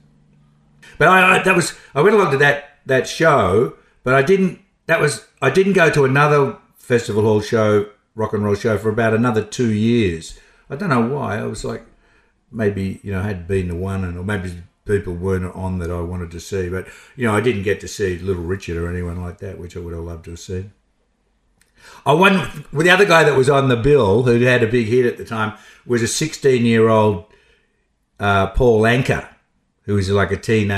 But I, I, that was I went along to that that show, but I didn't. That was I didn't go to another festival hall show, rock and roll show for about another two years. I don't know why. I was like, maybe you know, had been to one, and or maybe people weren't on that I wanted to see. But you know, I didn't get to see Little Richard or anyone like that, which I would have loved to have seen. I won well, the other guy that was on the bill who had a big hit at the time was a 16 year old uh, Paul Anka, who was like a teen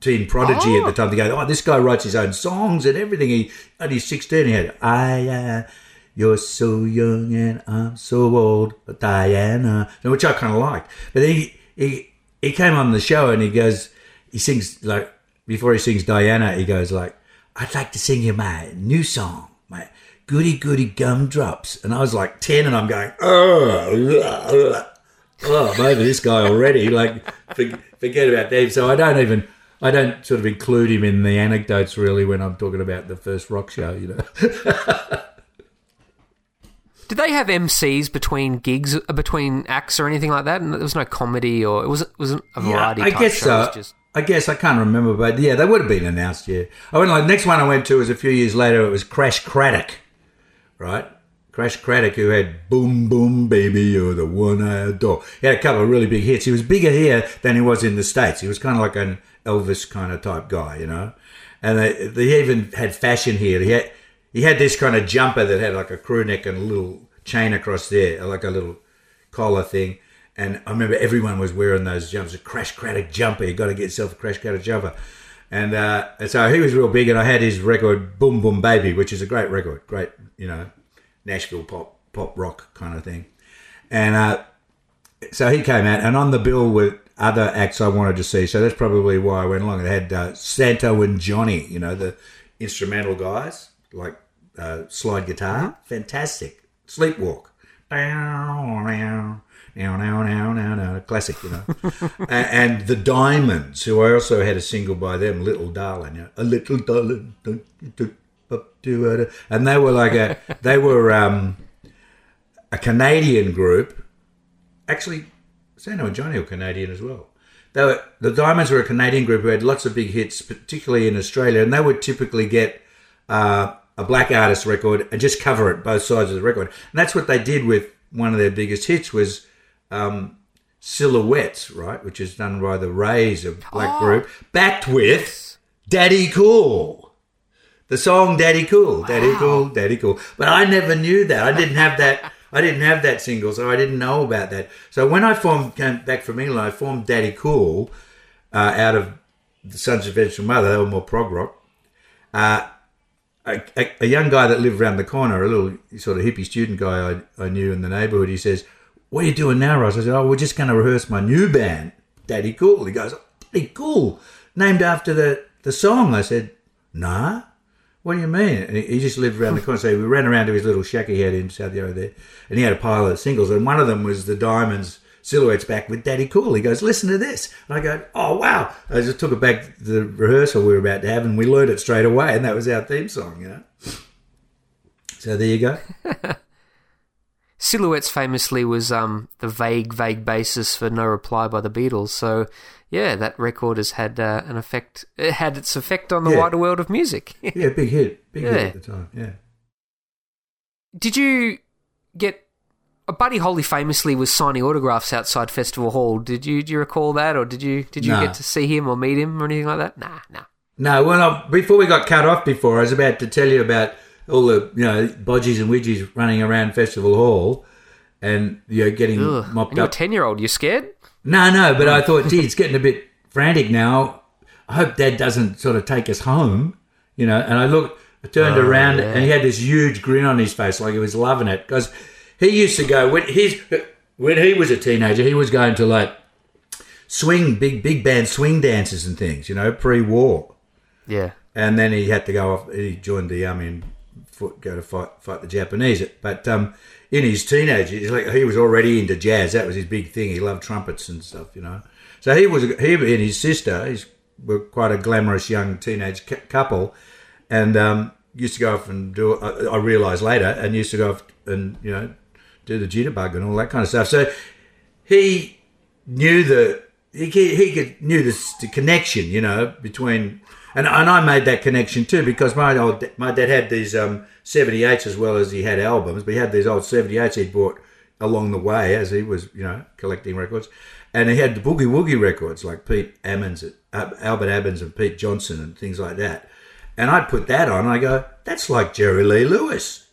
teen prodigy oh. at the time. They go, oh, this guy writes his own songs and everything. He at he's 16, he had I. Uh, you're so young and I'm so old, Diana, which I kind of liked. But he, he he came on the show and he goes, he sings like before he sings Diana, he goes like, I'd like to sing you my new song, my goody goody gumdrops. And I was like ten, and I'm going, oh, I'm over this guy already. Like, forget about them. So I don't even. I don't sort of include him in the anecdotes really when I'm talking about the first rock show, you know. Did they have MCs between gigs, uh, between acts, or anything like that? And there was no comedy, or it was it was a variety. Yeah, I guess so. Just... I guess I can't remember, but yeah, they would have been announced. Yeah, I went like next one I went to was a few years later. It was Crash Craddock, right? Crash Craddock, who had Boom Boom Baby, you're the one I adore. He had a couple of really big hits. He was bigger here than he was in the States. He was kind of like an Elvis kind of type guy, you know? And they, they even had fashion here. He had, he had this kind of jumper that had like a crew neck and a little chain across there, like a little collar thing. And I remember everyone was wearing those jumpers, a Crash Craddock jumper. You got to get yourself a Crash Craddock jumper. And, uh, and so he was real big, and I had his record Boom Boom Baby, which is a great record, great, you know, Nashville pop pop rock kind of thing. And uh, so he came out, and on the bill with other acts I wanted to see. So that's probably why I went along. It had uh, Santo and Johnny, you know, the instrumental guys like uh, slide guitar, mm-hmm. fantastic. Sleepwalk. Now, now, now, now, now, classic, you know. and, the Diamonds, who I also had a single by them, Little Darling, you know, a little darling, and they were like a, they were um, a Canadian group. Actually, Santo and Johnny were Canadian as well. They were, the Diamonds were a Canadian group who had lots of big hits, particularly in Australia, and they would typically get uh, a black artist record and just cover it both sides of the record. And that's what they did with one of their biggest hits was um, Silhouettes, right, which is done by the Rays, a black oh. group, backed with Daddy Cool. The song Daddy Cool, wow. Daddy Cool, Daddy Cool. But I never knew that. I didn't have that. I didn't have that single, so I didn't know about that. So when I formed, came back from England, I formed Daddy Cool uh, out of the Sons of Vegetal Mother. They were more prog rock. Uh, a, a, young guy that lived around the corner, a little sort of hippie student guy I, I knew in the neighbourhood, he says, What are you doing now, Ross? I said, Oh, we're just going to rehearse my new band, Daddy Cool. He goes, Daddy Cool, named after the, the song. I said, Nah. What do you mean? And he just lived around the corner. So we ran around to his little shack he had in South Yarra there, and he had a pile of singles, and one of them was the Diamonds Silhouette's back with Daddy Cool. He goes, listen to this. And I go, oh, wow. I just took it back to the rehearsal we were about to have and we learned it straight away. And that was our theme song, you know. So there you go. Silhouettes famously was um, the vague, vague basis for No Reply by the Beatles. So, yeah, that record has had uh, an effect. It had its effect on the Yeah. wider world of music. Yeah, big hit. Big Yeah. hit at the time, yeah. Did you get? Buddy Holly famously was signing autographs outside Festival Hall. Did you do you recall that, or did you did you Nah. get to see him or meet him or anything like that? Nah, nah. No, well, I, before we got cut off before, I was about to tell you about all the, you know, bodgies and widgies running around Festival Hall and, you know, getting Ugh. mopped And you're up. ten year old. You scared? No, no, but I thought, gee, it's getting a bit frantic now. I hope Dad doesn't sort of take us home, you know. And I looked, I turned Oh, around, yeah. and he had this huge grin on his face, like he was loving it, because he used to go when he's when he was a teenager, he was going to like swing big big band swing dances and things, you know, pre-war, Yeah. and then he had to go off. He joined the army and fought, go to fight fight the Japanese. But um, in his teenage years, like he was already into jazz. That was his big thing. He loved trumpets and stuff, you know. So he was he and his sister. He's were quite a glamorous young teenage cou- couple, and um, used to go off and do. I, I realised later, and used to go off and you know do the jitterbug and all that kind of stuff. So he knew the he he could knew the, the connection, you know, between and and I made that connection too because my old my dad had these um 78s as well as he had albums, but he had these old 78s he'd bought along the way as he was you know collecting records, and he had the boogie woogie records like Pete Ammons, uh, Albert Ammons, and Pete Johnson and things like that, and I'd put that on. I go, that's like Jerry Lee Lewis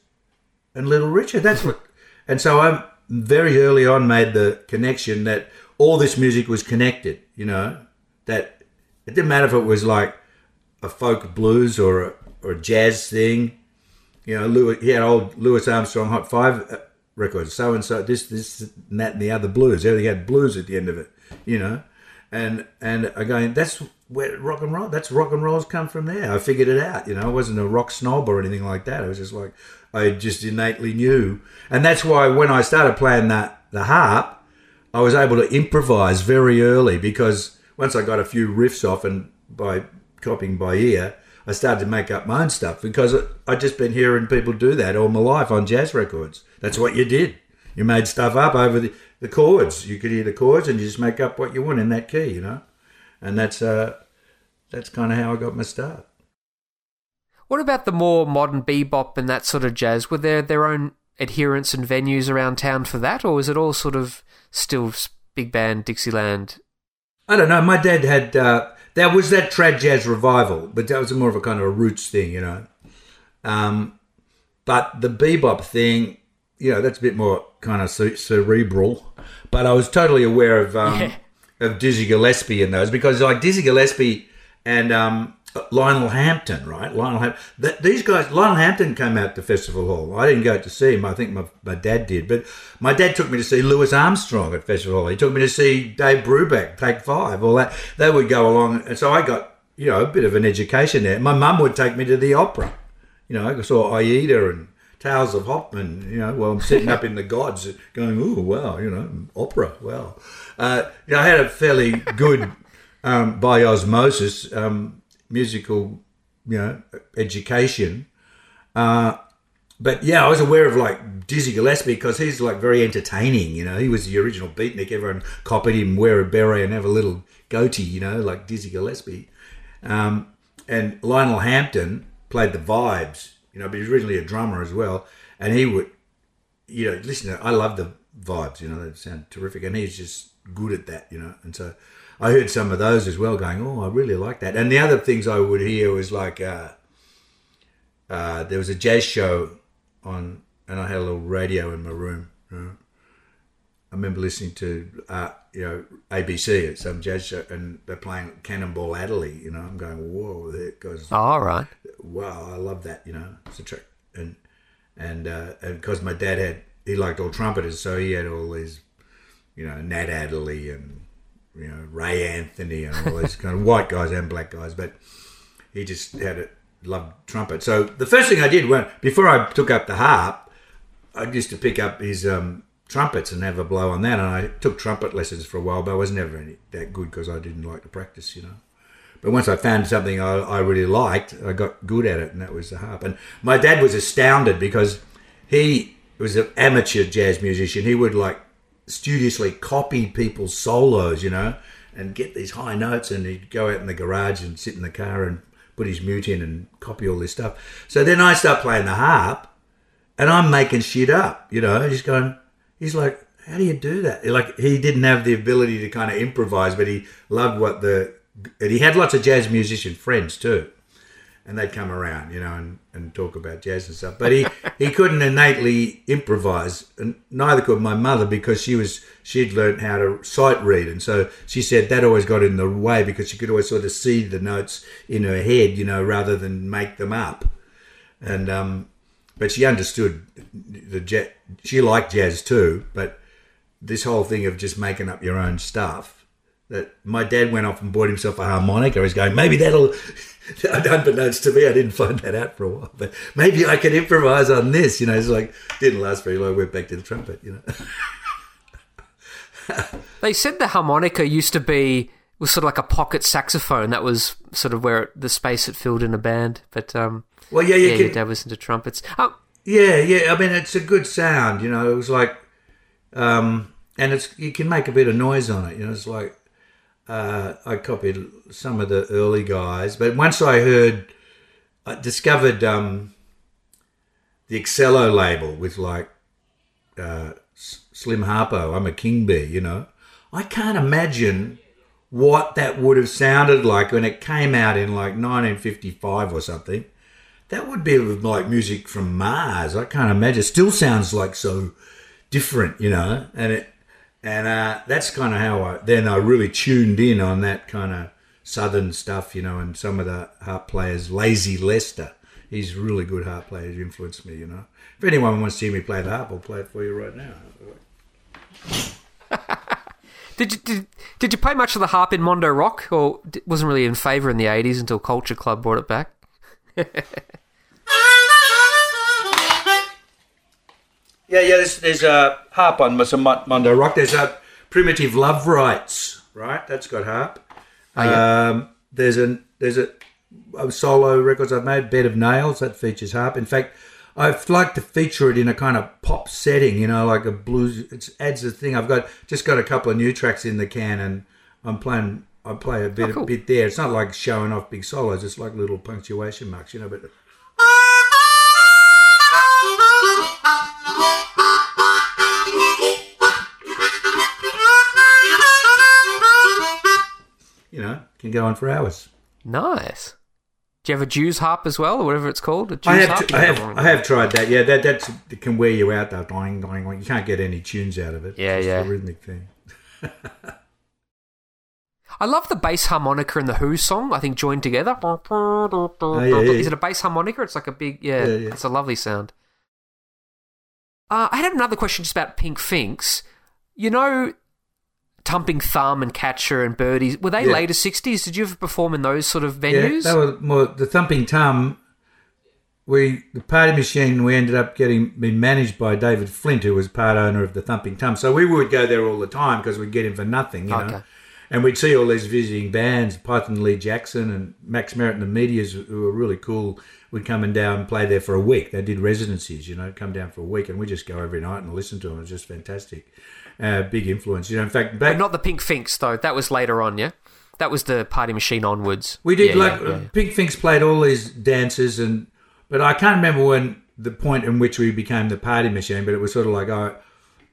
and Little Richard. That's what. And so I very early on made the connection that all this music was connected. You know that it didn't matter if it was like a folk blues or a, or a jazz thing. You know, Louis, he had old Louis Armstrong Hot Five uh, records, so and so, this, this, and that, and the other blues. Everything had blues at the end of it. You know, and and again, that's where rock and roll. That's rock and rolls come from there. I figured it out. You know, I wasn't a rock snob or anything like that. I was just like I just innately knew, and that's why when I started playing that the harp, I was able to improvise very early because once I got a few riffs off and by copying by ear, I started to make up my own stuff because I'd just been hearing people do that all my life on jazz records. That's what you did. You made stuff up over the, the chords. You could hear the chords and you just make up what you want in that key, you know? And that's uh, that's kind of how I got my start. What about the more modern bebop and that sort of jazz? Were there their own adherents and venues around town for that, or was it all sort of still big band Dixieland? I don't know. My dad had uh, there was that trad jazz revival, but that was more of a kind of a roots thing, you know. Um, but the bebop thing, you know, that's a bit more kind of ce- cerebral. But I was totally aware of um, Yeah. of Dizzy Gillespie and those because like Dizzy Gillespie and um, Lionel Hampton, right? Lionel Hampton. Th- these guys, Lionel Hampton came out to Festival Hall. I didn't go to see him. I think my, my dad did. But my dad took me to see Louis Armstrong at Festival Hall. He took me to see Dave Brubeck, Take Five, all that. They would go along. And so I got, you know, a bit of an education there. My mum would take me to the opera. You know, I saw Aida and Tales of Hoffmann, you know, while I'm sitting up in the gods going, oh, wow, you know, opera, wow. Uh, you know, I had a fairly good, um, by osmosis, um, musical, you know, education. Uh, but yeah, I was aware of like Dizzy Gillespie because he's like very entertaining. You know, he was the original beatnik. Everyone copied him, wear a beret and have a little goatee. You know, like Dizzy Gillespie. Um, and Lionel Hampton played the vibes. You know, but he's originally a drummer as well, and he would, you know, listen. I love the vibes. You know, they sound terrific, and he's just good at that. You know, and so I heard some of those as well, going, "Oh, I really like that." And the other things I would hear was like. Uh, uh, there was a jazz show on, and I had a little radio in my room. You know. I remember listening to, uh, you know, ABC at some jazz show, and they're playing Cannonball Adderley. You know, I'm going, whoa, it goes. Oh, all right. Wow, I love that. You know, it's a trick, and and uh, and because my dad had, he liked all trumpeters, so he had all these, you know, Nat Adderley and you know Ray Anthony and all these kind of white guys and black guys, but he just had it loved trumpet. So the first thing I did when before I took up the harp, I used to pick up his um, trumpets and have a blow on that. And I took trumpet lessons for a while, but I was never any that good because I didn't like to practice, you know. But once I found something I, I really liked, I got good at it, and that was the harp. And my dad was astounded because he was an amateur jazz musician. He would like studiously copy people's solos, you know, and get these high notes, and he'd go out in the garage and sit in the car and put his mute in and copy all this stuff. So then I start playing the harp, and I'm making shit up, you know, just going. He's like, "How do you do that?" Like he didn't have the ability to kind of improvise, but he loved what the. And he had lots of jazz musician friends too and they'd come around, you know, and, and talk about jazz and stuff. But he, he couldn't innately improvise, and neither could my mother because she was she'd learned how to sight read, and so she said that always got in the way because she could always sort of see the notes in her head, you know, rather than make them up. And um, but she understood the jazz. She liked jazz too, but this whole thing of just making up your own stuff. That my dad went off and bought himself a harmonica. He's going, maybe that'll unbeknownst to me, I didn't find that out for a while. But maybe I can improvise on this. You know, it's like didn't last very long. Went back to the trumpet. You know. they said the harmonica used to be was sort of like a pocket saxophone. That was sort of where it, the space it filled in a band. But um, well, yeah, you yeah, can, your dad was into trumpets. Oh, yeah, yeah. I mean, it's a good sound. You know, it was like, um, and it's you can make a bit of noise on it. You know, it's like uh, I copied some of the early guys, but once I heard, I discovered um, the Excello label with like uh, Slim Harpo. I'm a king bee, you know. I can't imagine what that would have sounded like when it came out in like 1955 or something. That would be like music from Mars. I can't imagine. It still sounds like so different, you know. And it and uh, that's kind of how I then I really tuned in on that kind of southern stuff, you know, and some of the harp players, Lazy Lester, he's really good harp player. He influenced me, you know. If anyone wants to see me play the harp, I'll play it for you right now. did you did, did you play much of the harp in Mondo Rock, or wasn't really in favour in the '80s until Culture Club brought it back? Yeah, yeah. There's, there's a harp on some Mondo Rock. There's a Primitive Love Rites, right? That's got harp. Oh, yeah. um, there's a there's a, a solo records I've made, Bed of Nails, that features harp. In fact, I'd like to feature it in a kind of pop setting, you know, like a blues. It adds a thing. I've got just got a couple of new tracks in the can, and I'm playing. I play a bit, Oh, cool. a bit there. It's not like showing off big solos. It's like little punctuation marks, you know. But you know, can go on for hours. Nice. Do you have a Jews harp as well, or whatever it's called? I have, harp? t- I have, I have tried that. Yeah, that that's it can wear you out. Though, doing, doing, You can't get any tunes out of it. Yeah, It's yeah. a rhythmic thing. I love the bass harmonica in the Who song. I think joined together. Oh, yeah, yeah. Is it a bass harmonica? It's like a big yeah. Yeah, yeah. It's a lovely sound. Uh, I had another question just about Pink Finks. You know, Thumpin' Tum and Catcher and Birdies. Were they Yeah. later sixties? Did you ever perform in those sort of Yeah, venues? that was more the Thumpin' Tum. We the party machine. We ended up getting been managed by David Flint, who was part owner of the Thumpin' Tum. So we would go there all the time because we'd get him for nothing, you Okay. know. And we'd see all these visiting bands, Python Lee Jackson and Max Merritt and the Meteors, who were really cool, would come and down and play there for a week. They did residencies, you know, come down for a week, and we just go every night and listen to them. It was just fantastic. Uh, big influence, you know. In fact, back but not the Pink Finks though. That was later on. Yeah, that was the Party Machine onwards. We did Yeah, like yeah, yeah. Pink Finks played all these dances and but I can't remember when the point in which we became the party machine, but it was sort of like oh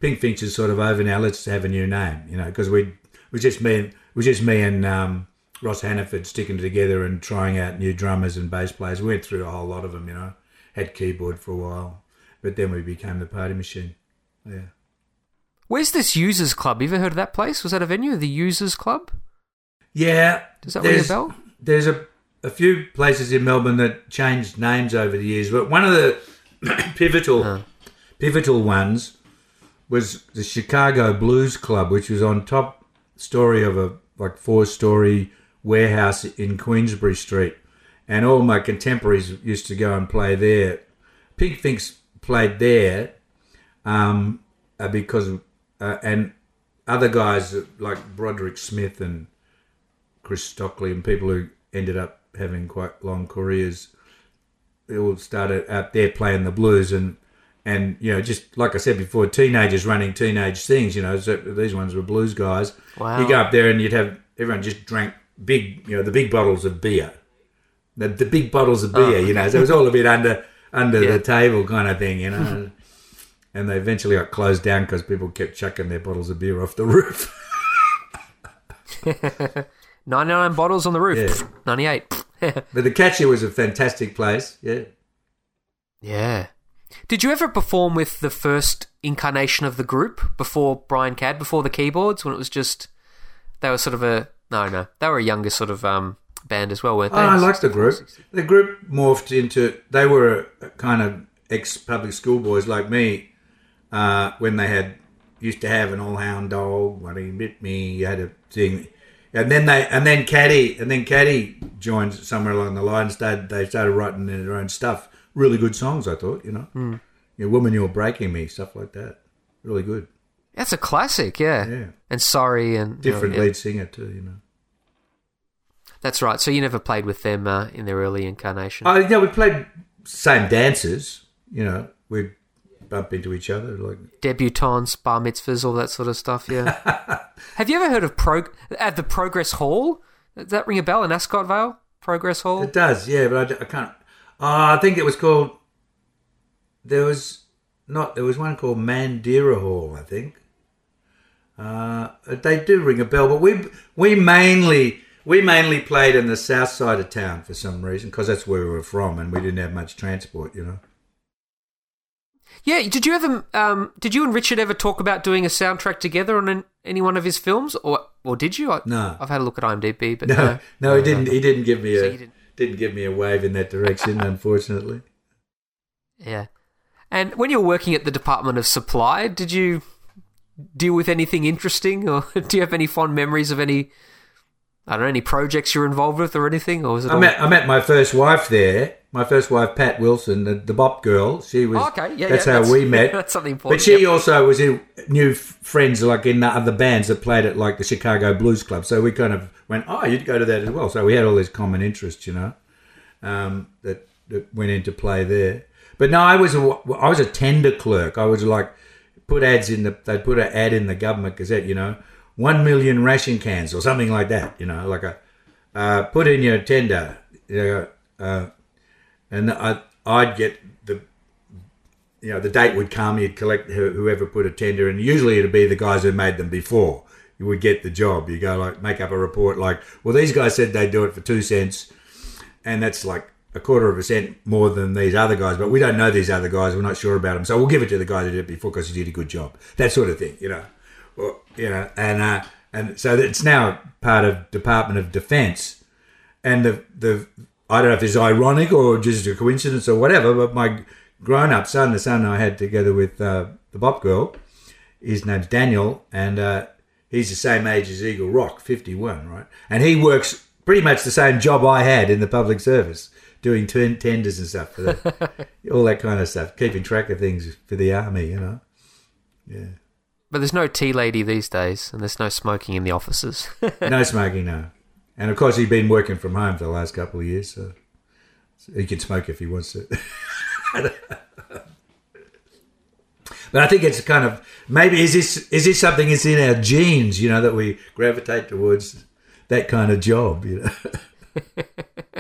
Pink Finks is sort of over now, let's have a new name, you know, because we was just me and was just me and um, Ross Hannaford sticking together and trying out new drummers and bass players. We went through a whole lot of them, you know. Had keyboard for a while. But then we became the party machine. Yeah. Where's this Users Club? You ever heard of that place? Was that a venue? The Users Club? Yeah. Does that ring a bell? There's a, a few places in Melbourne that changed names over the years, but one of the pivotal pivotal ones was the Chicago Blues Club, which was on top story of a like four story warehouse in Queensberry Street, and all my contemporaries used to go and play there. Pink Finks played there, um, uh, because uh, and other guys like Broderick Smith and Chris Stockley and people who ended up having quite long careers. They all started out there playing the blues and and you know just like I said before, teenagers running teenage things. You know, so these ones were blues guys. Wow. You go up there and you'd have everyone just drank big, you know, the big bottles of beer, the, the big bottles of beer. Oh. You know, so it was all a bit under under Yeah. the table kind of thing. You know. And they eventually got closed down because people kept chucking their bottles of beer off the roof. 99 bottles on the roof. Yeah. 98. But the Catcher was a fantastic place. Yeah. yeah. Did you ever perform with the first incarnation of the Groop before Brian Cadd, before the keyboards, when it was just they were sort of a no, no, they were a younger sort of um, band as well, weren't Oh, they? I liked the Groop. The Groop morphed into they were a kind of ex public school boys like me uh, when they had used to have an all hound dog. When he bit me, you had a thing, and then they and then Caddy and then Caddy joined somewhere along the line. Started they started writing their own stuff. Really good songs, I thought. You know, you know, woman, you're breaking me, stuff like that. Really good. That's a classic, yeah. Yeah. And sorry, and you know, Different lead singer too. You know. That's right. So you never played with them uh, in their early incarnation. Oh, yeah, we played same dances. You know, we'd bump into each other like Debutantes, bar mitzvahs, all that sort of stuff. Yeah. Have you ever heard of prog- at the Progress Hall? Does that ring a bell in Ascot Vale? Progress Hall. It does, yeah, but I can't. Oh, I think it was called. There was not. There was one called Mandira Hall, I think. Uh, they do ring a bell, but we we mainly we mainly played in the south side of town for some reason because that's where we were from, and we didn't have much transport, you know. Yeah. Did you ever? Um, did you and Richard ever talk about doing a soundtrack together on an, any one of his films, or or did you? I, No. I've had a look at IMDb, but No, no, no, he didn't. He didn't give me So a didn't- give me a wave in that direction, unfortunately. Yeah. And when you were working at the Department of Supply, did you deal with anything interesting, or do you have any fond memories of any? I don't know any projects you're involved with or anything, or was it? I all... met I met my first wife there. My first wife, Pat Wilson, the, the Bop girl. She was. Oh, okay, yeah, that's yeah, how that's- we met. that's something important. But she yep. also was in, knew f- friends like in the other bands that played at like the Chicago Blues Club. So we kind of went, oh, you'd go to that as well. So we had all these common interests, you know, um, that that went into play there. But no, I was a I was a tender clerk. I was like put ads in the they'd put an ad in the government gazette, you know, one million ration cans or something like that, you know, like a uh, put in your tender, you know, uh, and I I'd get the you know the date would come, you'd collect whoever put a tender, and usually it'd be the guys who made them before. You would get the job. You go like make up a report like, well, these guys said they'd do it for two cents, and that's like a quarter of a cent more than these other guys. But we don't know these other guys. We're not sure about them, so we'll give it to the guy who did it before because he did a good job. That sort of thing, you know. Well, you know, and uh, and so it's now part of Department of Defence, and the the I don't know if it's ironic or just a coincidence or whatever, but my grown up son, the son I had together with uh, the Bop Girl, his name's Daniel, and uh, he's the same age as Eagle Rock, 51, right? And he works pretty much the same job I had in the public service, doing ten- tenders and stuff for that, all that kind of stuff, keeping track of things for the army, you know. Yeah. But there's no tea lady these days, and there's no smoking in the offices. No smoking, no. And of course, he's been working from home for the last couple of years, so, he can smoke if he wants to. but I think it's kind of maybe is this is this something that's in our genes, you know, that we gravitate towards that kind of job, you know.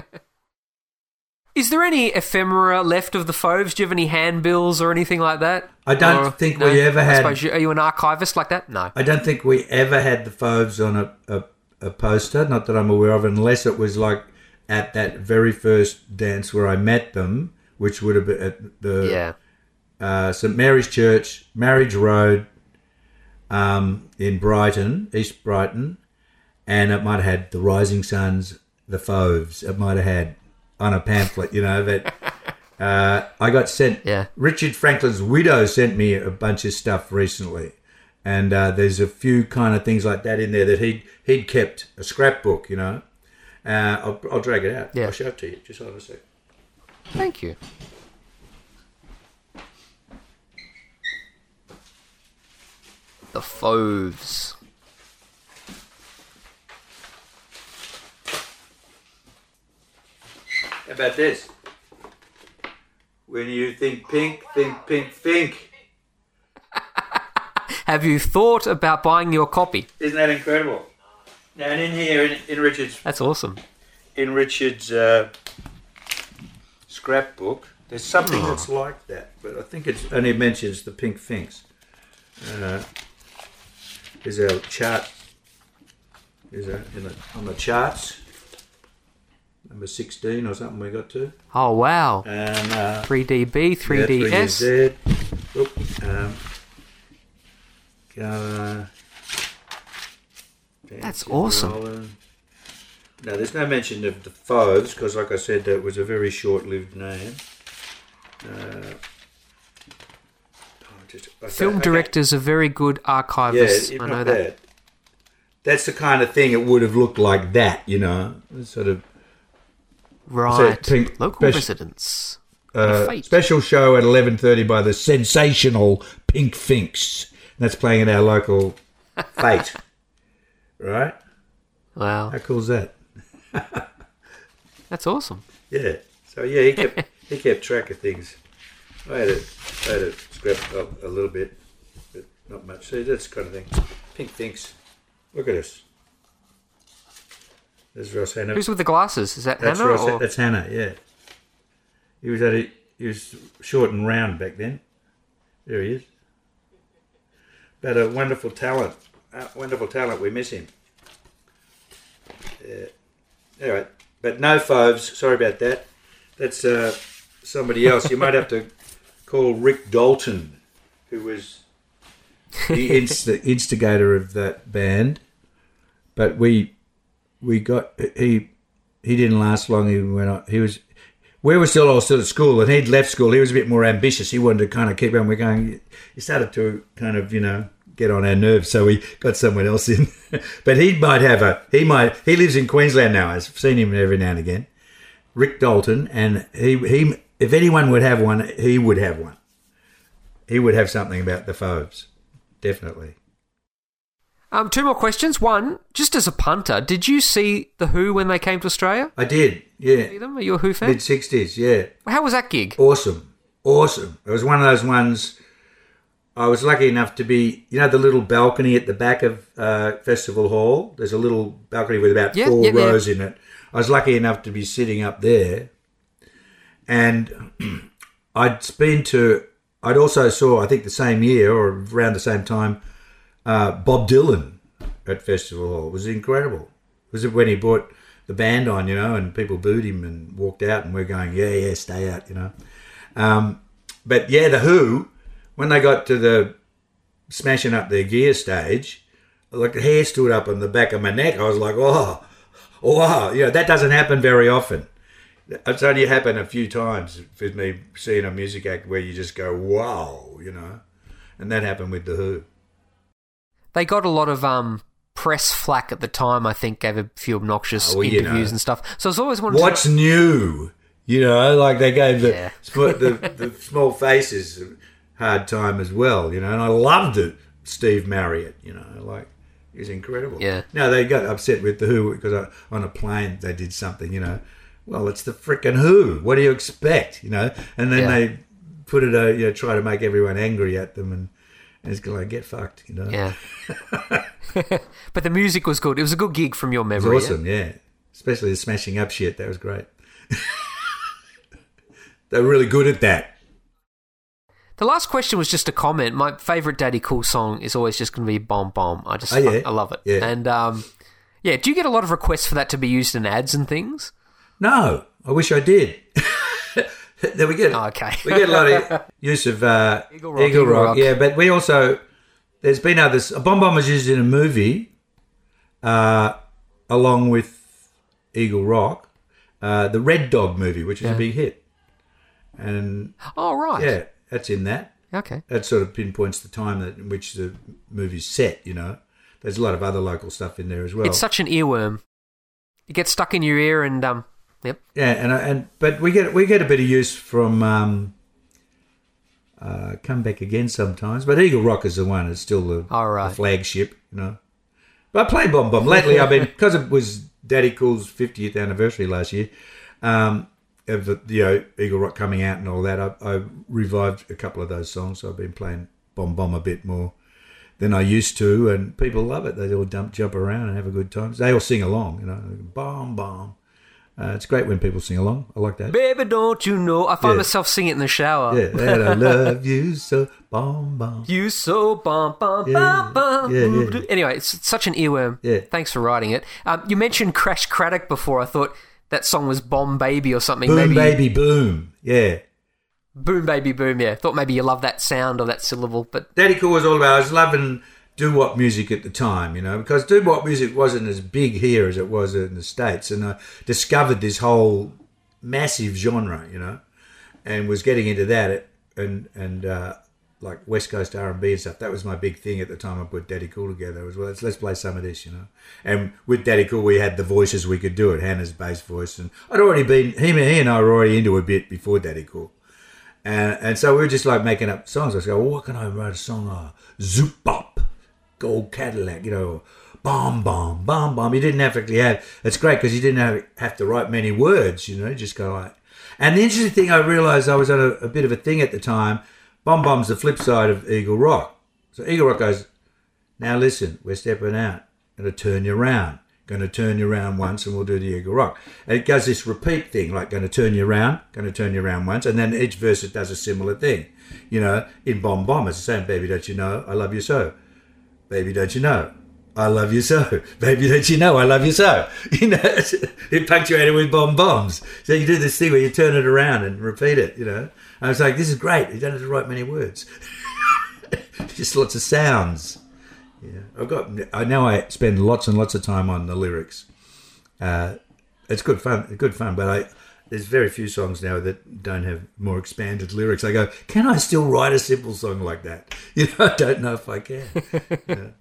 Is there any ephemera left of the Fauves? Do you have any handbills or anything like that? I don't Or- think we ever I had- suppose you, are you an archivist like that? No. I don't think we ever had the Fauves on a, a, a poster, not that I'm aware of, unless it was like at that very first dance where I met them, which would have been at the Yeah. uh, St Mary's Church, Marriage Road, um, in Brighton, East Brighton, and it might have had the Rising Suns, the Fauves. It might have had on a pamphlet, you know. That uh, I got sent. Yeah. Richard Franklin's widow sent me a bunch of stuff recently, and uh, there's a few kind of things like that in there that he he'd kept a scrapbook, you know. Uh, I'll, I'll drag it out. Yeah. I'll show it to you. Just hold on a sec. Thank you. the Fauves. How about this? When you think pink, think pink, think. Have you thought about buying your copy? Isn't that incredible? Now, and in here, in, in Richard's That's awesome. in Richard's uh, scrapbook, there's something that's like that, but I think it only mentions the pink finks. Uh, there's a chart. Is a, in the, on the charts, number 16 or something we got to. Oh wow. And uh, 3DB, 3DS. Yeah, 3DZ. Oop, um, uh, That's awesome. Rolling. No, there's no mention of the Fauves because, like I said, that was a very short-lived name. Uh, oh, just- okay, Film okay. directors are very good archivists. it's I know that. bad. That's the kind of thing it would have looked like. That you know, sort of Right. pink- Local residents. uh, special show at 11.30 by the sensational Pink Finks. That's playing at our local Fate. right? Wow. How cool is that? That's awesome. Yeah. So, yeah, he kept, he kept track of things. I had to, I had to scrap up a little bit, but not much. See, that's the kind of thing. Pink Finks. Look at us. There's Ross Hannah. Who's with the glasses? Is that That's Hannah? Ross. or- That's Hannah. Yeah. He was at a, he was short and round back then. There he is. But a wonderful talent. Uh, wonderful talent. We miss him. Yeah. All right. But no Fauves. Sorry about that. That's uh, somebody else. You might have to call Rick Dalton, who was the inst- instigator of that band. But we we got he he didn't last long. He went on. He was we were still all still at school, and he'd left school. He was a bit more ambitious. He wanted to kind of keep on. We're going. He started to kind of you know get on our nerves, so we got someone else in. but he might have a he might he lives in Queensland now. I've seen him every now and again. Rick Dalton, and he he if anyone would have one, he would have one. He would have something about the Fauves, definitely. Um, two more questions. One, just as a punter, did you see the Who when they came to Australia? I did, yeah, See them? Are you a Who fan? mid sixties, yeah. How was that gig? awesome, awesome. It was one of those ones. I was lucky enough to be, you know, the little balcony at the back of uh, Festival Hall. There's a little balcony with about Yeah, four yeah, yeah. rows in it. I was lucky enough to be sitting up there, and I'd been to. I'd also saw, I think, the same year or around the same time, uh, Bob Dylan at Festival Hall. It was incredible. It was when he brought the band on, you know, and people booed him and walked out, and we're going, yeah, yeah, stay out, you know. Um, but yeah, the Who, when they got to the smashing up their gear stage, like the hair stood up on the back of my neck. I was like, oh, wow, you know, that doesn't happen very often. It's only happened a few times with me seeing a music act where you just go, wow, you know, and that happened with the Who. They got a lot of um, press flack at the time, I think, gave a few obnoxious Oh, well, you interviews know. and stuff. So I was always wanted What's new? You know, like they gave the, Yeah. the the small faces a hard time as well. You know, and I loved it. Steve Marriott. You know, like he's incredible. Yeah. Now they got upset with the Who because I, on a plane they did something. You know, well, it's the frickin' Who. What do you expect? You know, and then Yeah. they put it. Uh, you know, try to make everyone angry at them, and it's like get fucked. You know. Yeah. but the music was good. It was a good gig from your It memory. was awesome, yeah. Especially the smashing up shit. That was great. They're really good at that. The last question was just a comment. My favourite Daddy Cool song is always just going to be Bomb Bomb. I just, Oh, yeah? I, love it. Yeah. And, um, yeah, do you get a lot of requests for that to be used in ads and things? No, I wish I did. then we get Oh, okay. we get a lot of use of uh, Eagle Rock, Eagle Rock. yeah. But we also there's been others. A bomb bomb was used in a movie, uh, along with Eagle Rock, uh, the Red Dog movie, which is Yeah. a big hit, and Oh, right. yeah, that's in that. Okay. that sort of pinpoints the time that in which the movie's set. You know, there's a lot of other local stuff in there as well. It's such an earworm. It gets stuck in your ear and, um, yep. yeah, and and but we get we get a bit of use from um, uh, come back again sometimes. But Eagle Rock is the one. It's still the, All right. the flagship, you know. But I play Bomb Bomb. Lately, I've been, because it was Daddy Cool's 50th anniversary last year, um, of the, you know, Eagle Rock coming out and all that, I, I revived a couple of those songs. So I've been playing Bomb Bomb a bit more than I used to, and people love it. They all dump, jump around and have a good time. They all sing along, you know, Bomb Bomb. Uh, it's great when people sing along. I like that. Baby, don't you know? I find Yeah. myself singing it in the shower. Yeah, and I love you so, Bomb Bomb. You so bum bum Yeah, bum bum. yeah, yeah. Anyway, it's such an earworm. Yeah. Thanks for writing it. Um, you mentioned Crash Craddock before. I thought that song was Bomb Baby or something. Boom, maybe baby, boom. Yeah. Boom Baby Boom. Yeah. Thought maybe you love that sound or that syllable, but Daddy Cool was all about. I was loving doo wop music at the time, you know, because doo wop music wasn't as big here as it was in the states, and I discovered this whole massive genre, you know, and was getting into that and and uh, like West Coast R and B and stuff. That was my big thing at the time. I put Daddy Cool together as well. Let's let's play some of this, you know. And with Daddy Cool, we had the voices we could do it. Hannah's bass voice, and I'd already been he, he and I were already into a bit before Daddy Cool. And, and so we were just like making up songs. I was going, well, what can I write a song on? Zoop Bop, Gold Cadillac, you know, Bomb Bomb, Bomb Bomb. You didn't have to have, it's great because you didn't have, have to write many words, you know, just go like. And the interesting thing I realised I was on a, a bit of a thing at the time, Bomb Bomb's the flip side of Eagle Rock. So Eagle Rock goes, now listen, we're stepping out. Going to turn you around. Going to turn you around once and we'll do the Eagle Rock. And it does this repeat thing, like going to turn you around, going to turn you around once. And then each verse it does a similar thing. You know, in Bomb Bomb, it's the same, baby, don't you know, I love you so. Baby, don't you know, I love you so. Baby, don't you know, I love you so. You know, it punctuated with bomb bombs. So you do this thing where you turn it around and repeat it, you know. I was like, this is great. You don't have to write many words. Just lots of sounds. Yeah, I've got. I know I spend lots and lots of time on the lyrics. Uh, it's good fun. Good fun, but I there's very few songs now that don't have more expanded lyrics. I go, can I still write a simple song like that? You know, I don't know if I can.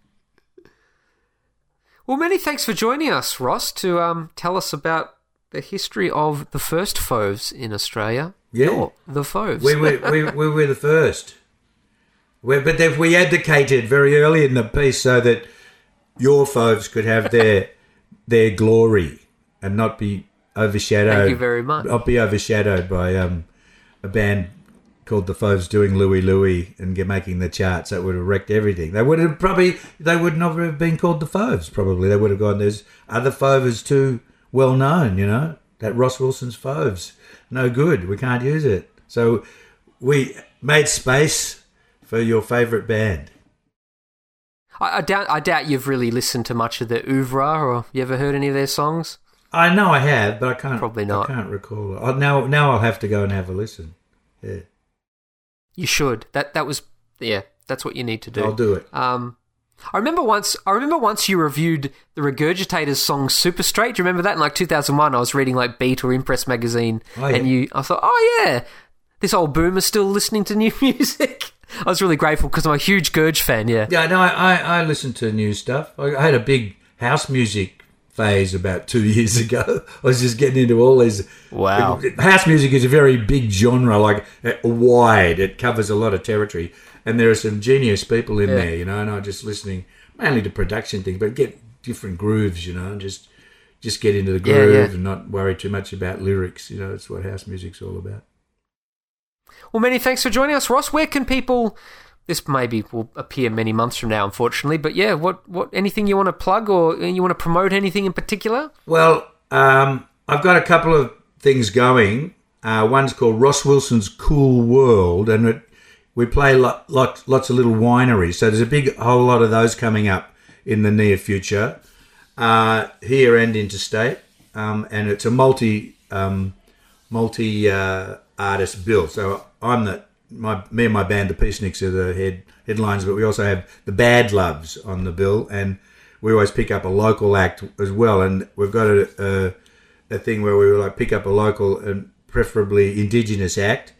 well, many thanks for joining us, Ross, to um, tell us about the history of the first Fauves in Australia. Yeah. The Fauves. we were we, we were the first. we but then we advocated very early in the piece so that your folks could have their their glory and not be overshadowed. Thank you very much. Not be overshadowed by um, a band called the Fauves doing Louie Louie and get, making the charts. That would have wrecked everything. They would have probably they would never have been called the Fauves. Probably they would have gone. There's other Fauves too well known. You know that Ross Wilson's Fauves. No good. We can't use it. So we made space for your favourite band. I, I doubt. I doubt you've really listened to much of the oeuvre, or you ever heard any of their songs? I know I have, but I can't. Probably not. I can't recall. it. Oh, now, now I'll have to go and have a listen. Yeah, You should. That that was yeah. That's what you need to do. I'll do it. Um, I remember once. I remember once you reviewed the Regurgitators song "Super Straight." Do you remember that? In like 2001, I was reading like Beat or Impress magazine, Oh, yeah. and you. I thought, oh yeah, this old boomer's still listening to new music. I was really grateful because I'm a huge Gurge fan. Yeah. Yeah, no, I, I, I listen to new stuff. I, I had a big house music phase about two years ago. I was just getting into all these. Wow. House music is a very big genre, like uh, wide. It covers a lot of territory, and there are some genius people in Yeah. there, you know. And I'm just listening mainly to production things, but get different grooves, you know, and just just get into the Yeah, groove yeah. and not worry too much about lyrics. You know, that's what house music's all about. Well, many thanks for joining us, Ross. Where can people? This maybe will appear many months from now, unfortunately. But yeah, what what anything you want to plug or you want to promote anything in particular? Well, um, I've got a couple of things going. Uh, one's called Ross Wilson's Cool World, and it, we play lo- lot, lots of little wineries. So there's a big whole lot of those coming up in the near future, uh, here and interstate. Um, and it's a multi um, multi uh, artist bill. So I'm the my me and my band, the Peaceniks, are the head headlines, but we also have the Bad Loves on the bill, and we always pick up a local act as well. And we've got a, a, a thing where we like pick up a local and preferably indigenous act,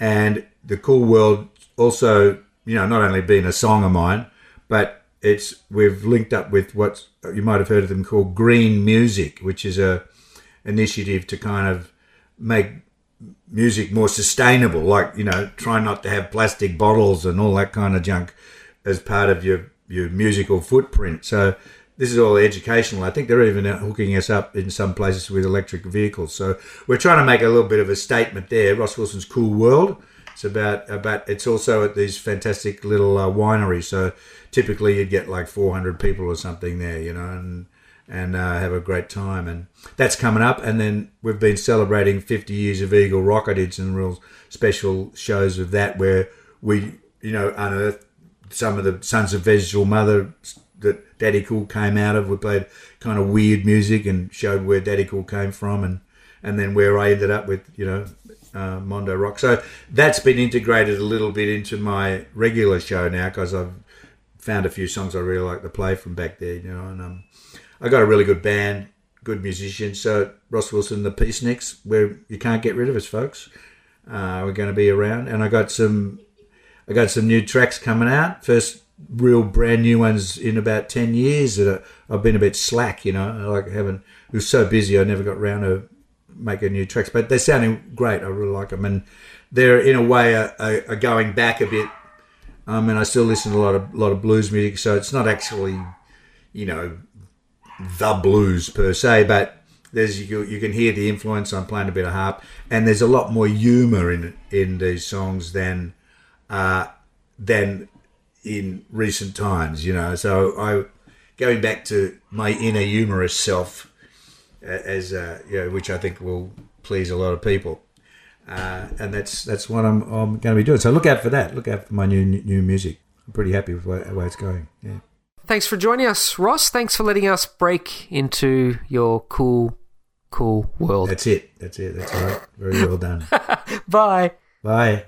and the Cool World also, you know, not only being a song of mine, but it's we've linked up with what you might have heard of them called Green Music, which is a initiative to kind of make music more sustainable, like you know, try not to have plastic bottles and all that kind of junk as part of your your musical footprint. So this is all educational. I think they're even hooking us up in some places with electric vehicles. So we're trying to make a little bit of a statement there. Ross Wilson's Cool World. It's about about. It's also at these fantastic little uh, wineries. So typically you'd get like 400 people or something there, you know, and and uh, have a great time. And that's coming up. And then we've been celebrating 50 years of Eagle Rock. I Did some real special shows of that where we, you know, unearthed some of the Sons of Vegetable Mother that Daddy Cool came out of. We played kind of weird music and showed where Daddy Cool came from and, and then where I ended up with, you know, uh, Mondo Rock. So that's been integrated a little bit into my regular show now because I've found a few songs I really like to play from back there, you know, and um, I got a really good band, good musicians. So Ross Wilson, the Peaceniks, where you can't get rid of us, folks. Uh, we're going to be around, and I got some, I got some new tracks coming out. First real brand new ones in about 10 years that I've been a bit slack, you know, I like having, it was so busy I never got around to making new tracks, but they're sounding great. I really like them. And they're in a way a, a, a going back a bit. Um, and I still listen to a lot of, lot of blues music. So it's not actually, you know, the blues per se, but there's, you, you can hear the influence. I'm playing a bit of harp and there's a lot more humor in, in these songs than, uh, than in recent times, you know. So I going back to my inner humorous self, as uh, you know, which I think will please a lot of people, uh, and that's that's what I'm I'm going to be doing. So look out for that. Look out for my new new music. I'm pretty happy with way it's going. Yeah. Thanks for joining us, Ross. Thanks for letting us break into your cool, cool world. That's it. That's it. That's all right. Very well done. Bye. Bye.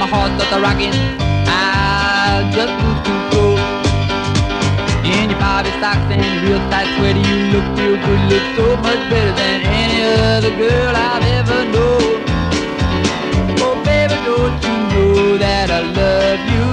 my heart starts are rocking. I just lose control. In your bobby socks and your real tight sweater, you look real good, look so much better than any other girl I've ever known. Oh baby, don't you know that I love you?